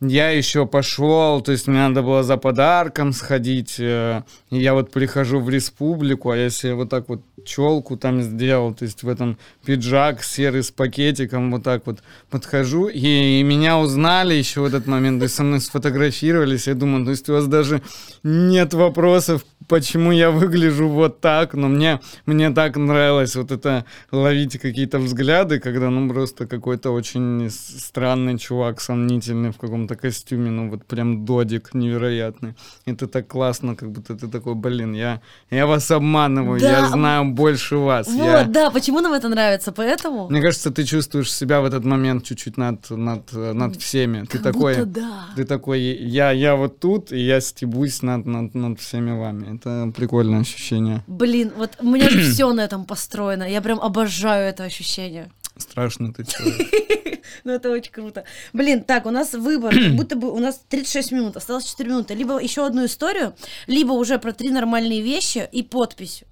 C: я еще пошел, то есть мне надо было за подарком сходить. э, я вот прихожу в республику, а себе вот так вот челку там сделал, то есть в этом пиджак серый с пакетиком, вот так вот подхожу, и, и меня узнали еще в этот момент, то есть со мной сфотографировались, я думаю, то есть у вас даже нет вопросов, почему я выгляжу вот так, но мне, мне так нравилось вот это ловить какие-то взгляды, когда, ну, просто какой-то очень странный чувак, сомнительный в каком-то костюме, ну, вот прям додик невероятный. Это так классно, как будто ты такой, блин, я, я вас обманываю,
A: Да.
C: я знаю больше вас.
A: Вот,
C: я-
A: да, почему нам это нравится? Поэтому...
C: Мне кажется, ты чувствуешь себя в этот момент чуть-чуть над, над, над всеми. Ты
A: Как
C: такой,
A: будто да.
C: ты такой, я, я вот тут, и я стебусь над, над, над всеми вами. Это прикольное ощущение.
A: Блин, вот у меня же все на этом построено. Я прям обожаю это ощущение.
C: Страшно ты человек.
A: Ну, это очень круто. Блин, так, у нас выбор, будто бы у нас 36 минут, осталось 4 минуты. Либо еще одну историю, либо уже про три нормальные вещи и подпись.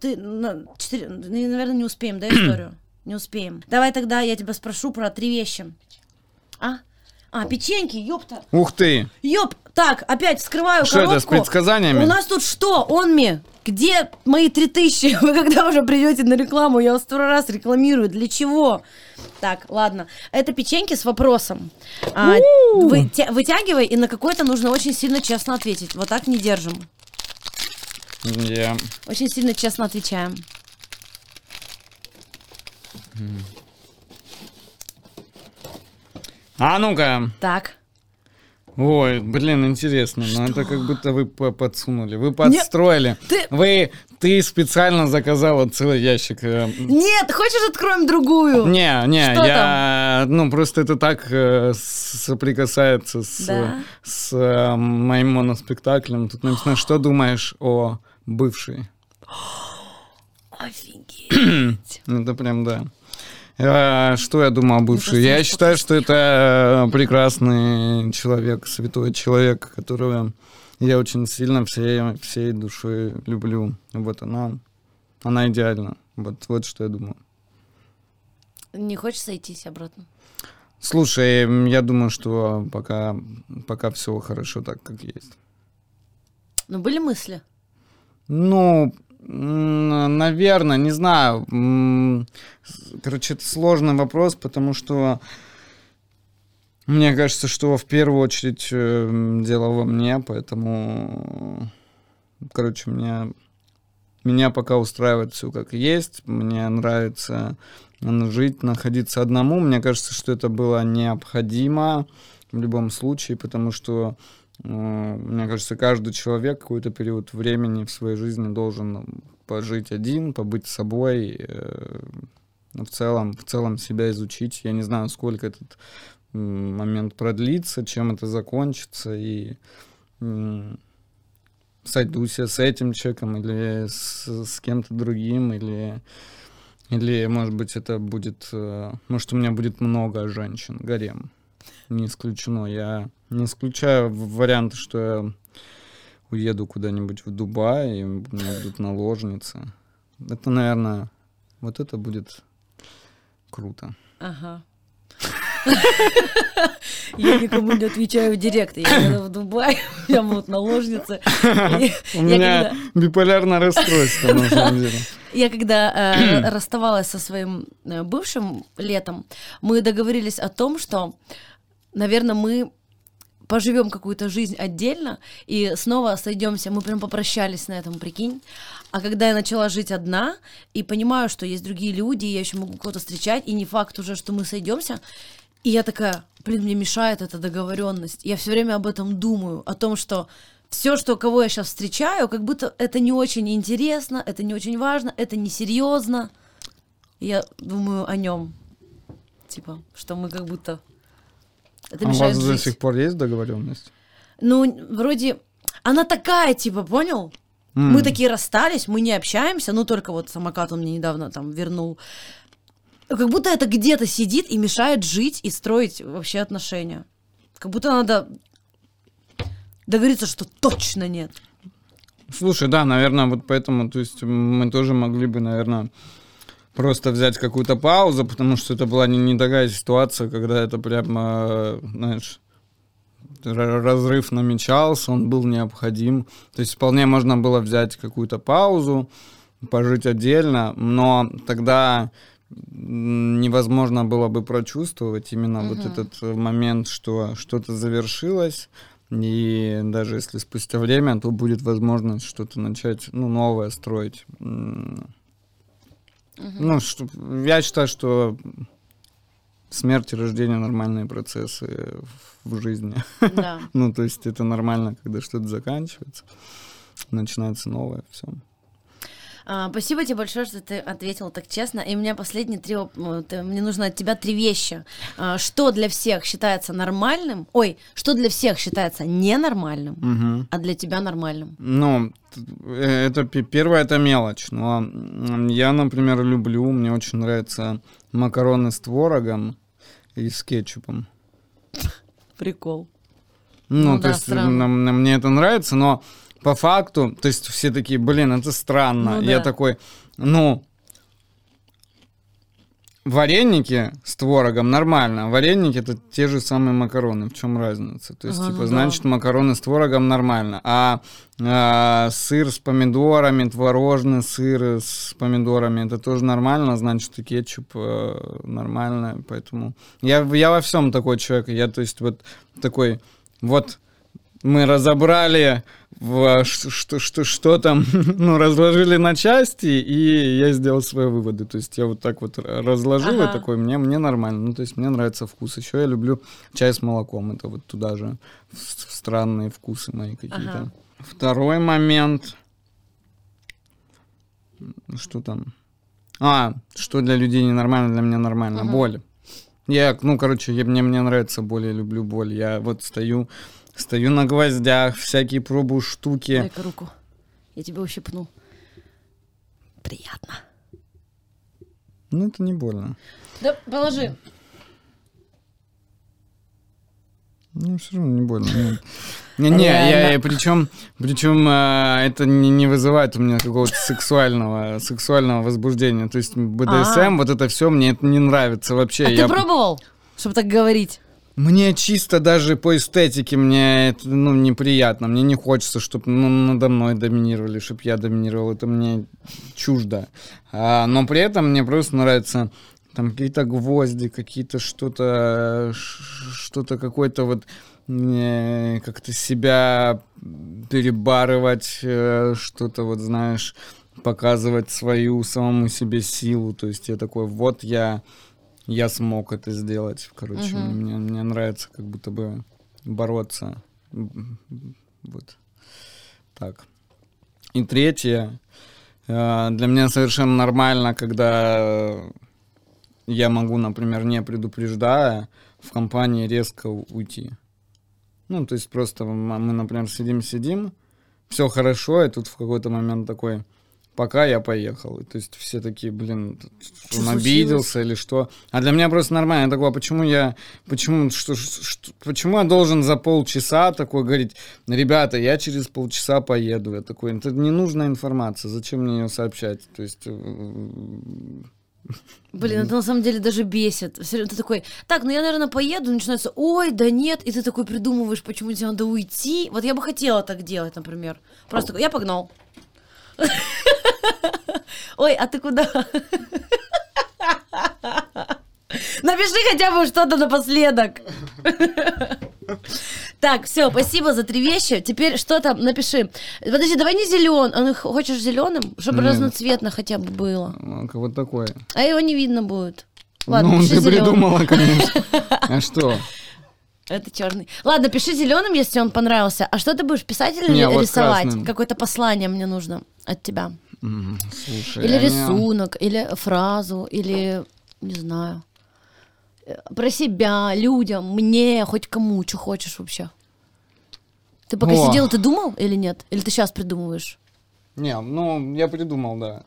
A: Ты, на, четыре- ну, наверное, не успеем, да, историю? Не успеем. Давай тогда я тебя спрошу про три вещи. А? А, печеньки, ёпта.
C: Ух ты!
A: Ёп, так, опять вскрываю
C: Что это,
A: коробку.
C: с предсказаниями?
A: У нас тут что, онми? Где мои три тысячи? Вы когда уже придете на рекламу? Я вас второй раз рекламирую. Для чего? Так, ладно. Это печеньки с вопросом. А, вытя- вытягивай, и на какой-то нужно очень сильно честно ответить. Вот так не держим.
C: Я...
A: Очень сильно честно отвечаем.
C: А ну-ка!
A: Так.
C: Ой, блин, интересно, но это как будто вы по- подсунули, вы подстроили.
A: ты-
C: Вы, ты специально заказала целый ящик. э,
A: Нет, хочешь откроем другую?
C: Не, не,
A: Что
C: я, ну просто это так э, соприкасается с,
A: Да?
C: с э, моим моноспектаклем. Тут написано, что думаешь о бывшей?
A: Офигеть.
C: Ну, Это прям да. Э, Что я думаю о бывшей?
A: кажется,
C: Я считаю, что это э, прекрасный человек, святой человек, которого я очень сильно всей, всей душой люблю. Вот она, она идеальна. Вот, вот что я думаю.
A: Не хочешь сойтись обратно?
C: Слушай, я думаю, что пока, пока все хорошо так, как есть.
A: Ну, были мысли?
C: Ну, наверное, не знаю. Короче, это сложный вопрос, потому что мне кажется, что в первую очередь э, дело во мне, поэтому, короче, мне, меня пока устраивает все как есть. Мне нравится жить, находиться одному. Мне кажется, что это было необходимо в любом случае, потому что мне кажется, каждый человек какой-то период времени в своей жизни должен пожить один, побыть собой, э, в целом, в целом себя изучить. Я не знаю, сколько этот момент продлится, чем это закончится, и сойдусь я с этим человеком или с, с кем-то другим, или, или, может быть, это будет, э, может, у меня будет много женщин, гарем. Не исключено. Я не исключаю в- варианты, что я уеду куда-нибудь в Дубай, и у меня будут наложницы. Это, наверное, вот это будет круто.
A: Ага. Я никому не отвечаю в директ. Я еду в Дубай, у меня будут наложницы.
C: У меня
A: когда-
C: биполярное расстройство, на самом деле.
A: Я когда э, расставалась со своим э, бывшим летом, мы договорились о том, что, наверное, мы поживем какую-то жизнь отдельно и снова сойдемся. Мы прям попрощались на этом, прикинь. А когда я начала жить одна и понимаю, что есть другие люди, я еще могу кого-то встречать, и не факт уже, что мы сойдемся, и я такая, блин, мне мешает эта договоренность. Я все время об этом думаю, о том, что все, что кого я сейчас встречаю, как будто это не очень интересно, это не очень важно, это не серьезно. Я думаю о нем. Типа, что мы как будто... Это
C: А у вас до
A: жить.
C: сих пор есть договоренность?
A: Ну, вроде... Она такая, типа, понял? Мы такие расстались, мы не общаемся, ну только вот самокат он мне недавно там вернул. Как будто это где-то сидит и мешает жить и строить вообще отношения. Как будто надо договориться, что точно нет.
C: Слушай, да, наверное, вот поэтому, то есть мы тоже могли бы, наверное, просто взять какую-то паузу, потому что это была не, не такая ситуация, когда это прямо, э, знаешь, разрыв намечался, он был необходим. То есть вполне можно было взять какую-то паузу, пожить отдельно, но тогда невозможно было бы прочувствовать именно вот этот э, момент, что что-то завершилось, и даже если спустя время, то будет возможность что-то начать, ну, новое строить. М, Ну, что- я считаю, что смерть и рождение нормальные процессы в жизни.
A: Да.
C: Ну, то есть это нормально, когда что-то заканчивается, начинается новое, все.
A: А, спасибо тебе большое, что ты ответил так честно. И у меня последние три... Мне нужно от тебя три вещи. А, Что для всех считается нормальным? Ой, что для всех считается ненормальным, а для тебя нормальным?
C: Ну, э, это пе- первое это мелочь. Но я, например, люблю, мне очень нравятся макароны с творогом и с кетчупом.
A: Прикол.
C: Ну,
A: Ну
C: то
A: да,
C: есть м, м, мне это нравится, но по факту, то есть все такие, блин, это странно.
A: Ну
C: Я
A: да.
C: такой, ну, вареники с творогом нормально. Вареники это те же самые макароны. В чем разница? То есть,
A: Ага,
C: типа,
A: ну да.
C: значит, макароны с творогом нормально. А, а, сыр с помидорами, творожный сыр с помидорами, это тоже нормально, значит, и кетчуп э, нормально. Поэтому я, я во всем такой человек. Я, то есть, вот такой, вот мы разобрали в, что, что, что там, ну, разложили на части, и я сделал свои выводы. То есть я вот так вот разложил,
A: Ага.
C: и такой, мне, мне нормально. Ну, то есть мне нравится вкус. Еще я люблю чай с молоком. Это вот туда же странные вкусы мои какие-то.
A: Ага.
C: Второй момент. Что там? А, что для людей ненормально, для меня нормально.
A: Ага.
C: Боль. Я, ну, короче, я- мне, мне нравится боль, я люблю боль. Я вот стою, стою на гвоздях, всякие пробую штуки.
A: Дай-ка руку. Я тебя ущипну. Приятно.
C: Ну, это не больно.
A: Да, положи.
C: Ну, все равно не больно. нет. Не, не, я, причем, причем это не, не вызывает у меня какого-то сексуального, сексуального возбуждения. То есть БДСМ,
A: А.
C: вот это все мне это не нравится вообще.
A: А
C: Я-
A: ты пробовал, чтобы так говорить?
C: Мне чисто даже по эстетике мне это ну, неприятно. Мне не хочется, чтобы ну, надо мной доминировали, чтобы я доминировал. Это мне чуждо. А, но при этом мне просто нравится там какие-то гвозди, какие-то что-то, что-то какой-то вот как-то себя перебарывать, э, что-то вот, знаешь, показывать свою самому себе силу. То есть я такой, вот я, я смог это сделать. Короче,
A: Мгм.
C: мне, мне нравится как будто бы бороться. Вот так. И третье. э, Для меня совершенно нормально, когда я могу, например, не предупреждая, в компании резко уйти. Ну, то есть просто мы, например, сидим-сидим, все хорошо, и тут в какой-то момент такой, пока я поехал. И то есть все такие, блин,
A: Что
C: он обиделся или что. А для меня просто нормально. Я такой, а почему я, почему, что, что- почему я должен за полчаса такой говорить, ребята, я через полчаса поеду. Я такой, это ненужная информация, зачем мне ее сообщать? То есть... э,
A: Блин, это на самом деле даже бесит. Ты такой, так, ну я, наверное, поеду, начинается, ой, да нет, и ты такой придумываешь, почему тебе надо уйти. Вот я бы хотела так делать, например. Просто такой, я погнал. Ой, а ты куда? Напиши хотя бы что-то напоследок. Так, все, спасибо за три вещи. Теперь что там, напиши. Подожди, давай не зелен. Ну, хочешь зеленым? Чтобы
C: Нет.
A: разноцветно хотя бы было.
C: ну, Вот такое.
A: А его не видно будет. Ладно,
C: ну, ты
A: зелёным.
C: придумала, конечно. А что?
A: Это черный. Ладно, пиши зеленым, если он понравился. А что ты будешь писать или
C: Не, вот
A: рисовать?
C: красным.
A: Какое-то послание мне нужно от тебя.
C: Слушай,
A: Или
C: а не-
A: рисунок, или фразу, или не знаю. Э, Про себя, людям, мне, хоть кому, что хочешь вообще. Ты пока
C: О.
A: сидел, ты думал или нет? Или ты сейчас придумываешь?
C: Не, ну, я придумал, да.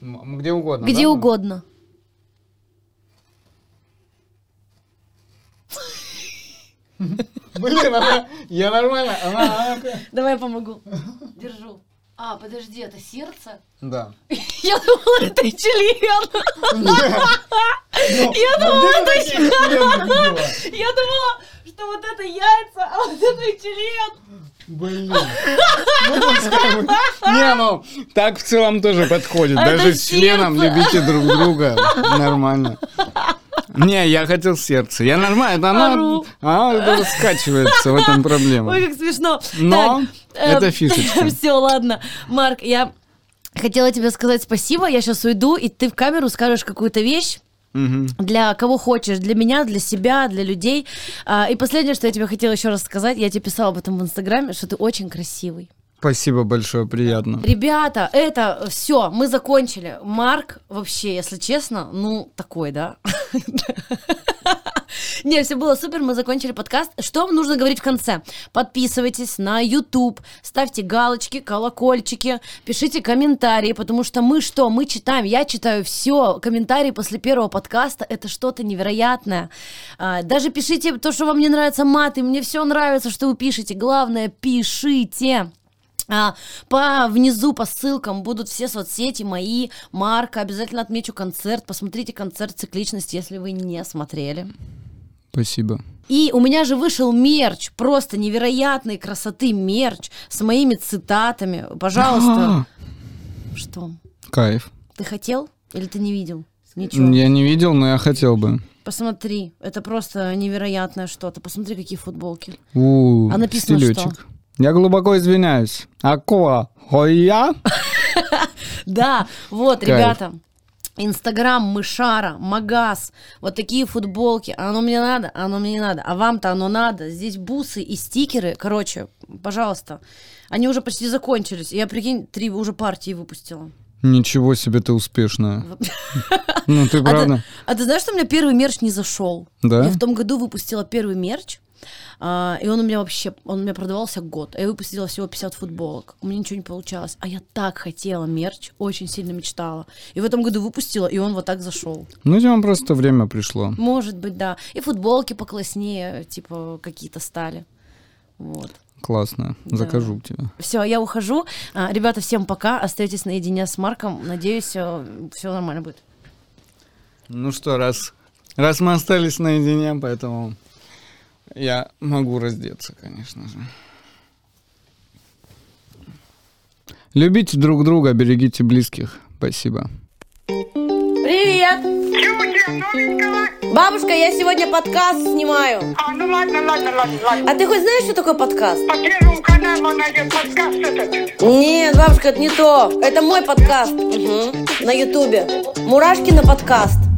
C: Где угодно.
A: Где
C: да?
A: угодно.
C: Блин, она, я нормально, она, она-
A: Давай я помогу. Держу. А, подожди, это сердце?
C: Да.
A: Я думала, это член. Я думала, это член. Я думала, что вот это яйца, а вот это член.
C: Блин. Ну, пускай Не, ну, так в целом тоже подходит.
A: А
C: Даже
A: это
C: с членом
A: сердце.
C: любите друг друга. Нормально. Не, я хотел сердце. Я нормально, она,
A: Ору.
C: она раскачивается, в этом проблема.
A: Ой, как смешно.
C: Но это фишечка.
A: Все, ладно. Марк, я хотела тебе сказать спасибо. Я сейчас уйду, и ты в камеру скажешь какую-то вещь.
C: Мгм.
A: для кого хочешь, для меня, для себя, для людей. А, и последнее, что я тебе хотела еще раз сказать, я тебе писала об этом в Инстаграме, что ты очень красивый.
C: Спасибо большое, приятно.
A: Ребята, это все, мы закончили. Марк, вообще, если честно, ну, такой, да? Не, все было супер, мы закончили подкаст. Что вам нужно говорить в конце? Подписывайтесь на YouTube, ставьте галочки, колокольчики, пишите комментарии, потому что мы что? Мы читаем, я читаю все. Комментарии после первого подкаста это что-то невероятное. А, Даже пишите то, что вам не нравится маты, мне все нравится, что вы пишете. Главное, пишите. А, по внизу по ссылкам будут все соцсети мои, Марка, обязательно отмечу концерт, посмотрите концерт цикличности, если вы не смотрели.
C: Спасибо.
A: И у меня же вышел мерч, просто невероятной красоты мерч с моими цитатами. Пожалуйста. Что?
C: Кайф.
A: Ты хотел или ты не видел? Ничего.
C: Я не видел, но я хотел бы.
A: Посмотри, это просто невероятное что-то. Посмотри, какие футболки.
C: У,
A: А написано
C: стилечек. Я глубоко извиняюсь. Акула, хоя?
A: Да, вот, ребята. Инстаграм, мышара, магаз, вот такие футболки. Оно мне надо, оно мне не надо. А вам-то оно надо. Здесь бусы и стикеры. Короче, пожалуйста. Они уже почти закончились. Я, прикинь, три уже партии выпустила.
C: Ничего себе ты успешная. Ну,
A: А ты,
C: правда?
A: а ты знаешь, что у меня первый мерч не зашел?
C: Да?
A: Я в том году выпустила первый мерч. А, и он у меня вообще, он у меня продавался год. А я выпустила всего 50 футболок. У меня ничего не получалось. А я так хотела мерч, очень сильно мечтала. И в этом году выпустила, и он вот так зашел.
C: Ну, тебе просто время пришло.
A: Может быть, да. И футболки покласснее, типа, какие-то стали. Вот.
C: Классно.
A: Да.
C: Закажу к тебе.
A: Все, я ухожу. А, ребята, всем пока. Остаетесь наедине с Марком. Надеюсь, все нормально будет.
C: Ну что, раз, раз мы остались наедине, поэтому я могу раздеться, конечно же. Любите друг друга, берегите близких. Спасибо.
A: Привет! Бабушка, я сегодня подкаст снимаю.
B: А, ну ладно, ладно, ладно, ладно.
A: А ты хоть знаешь, что такое подкаст?
B: По первому каналу найдет подкаст этот.
A: Нет, бабушка, это не то. Это мой подкаст. На Ютубе. Мурашкина подкаст.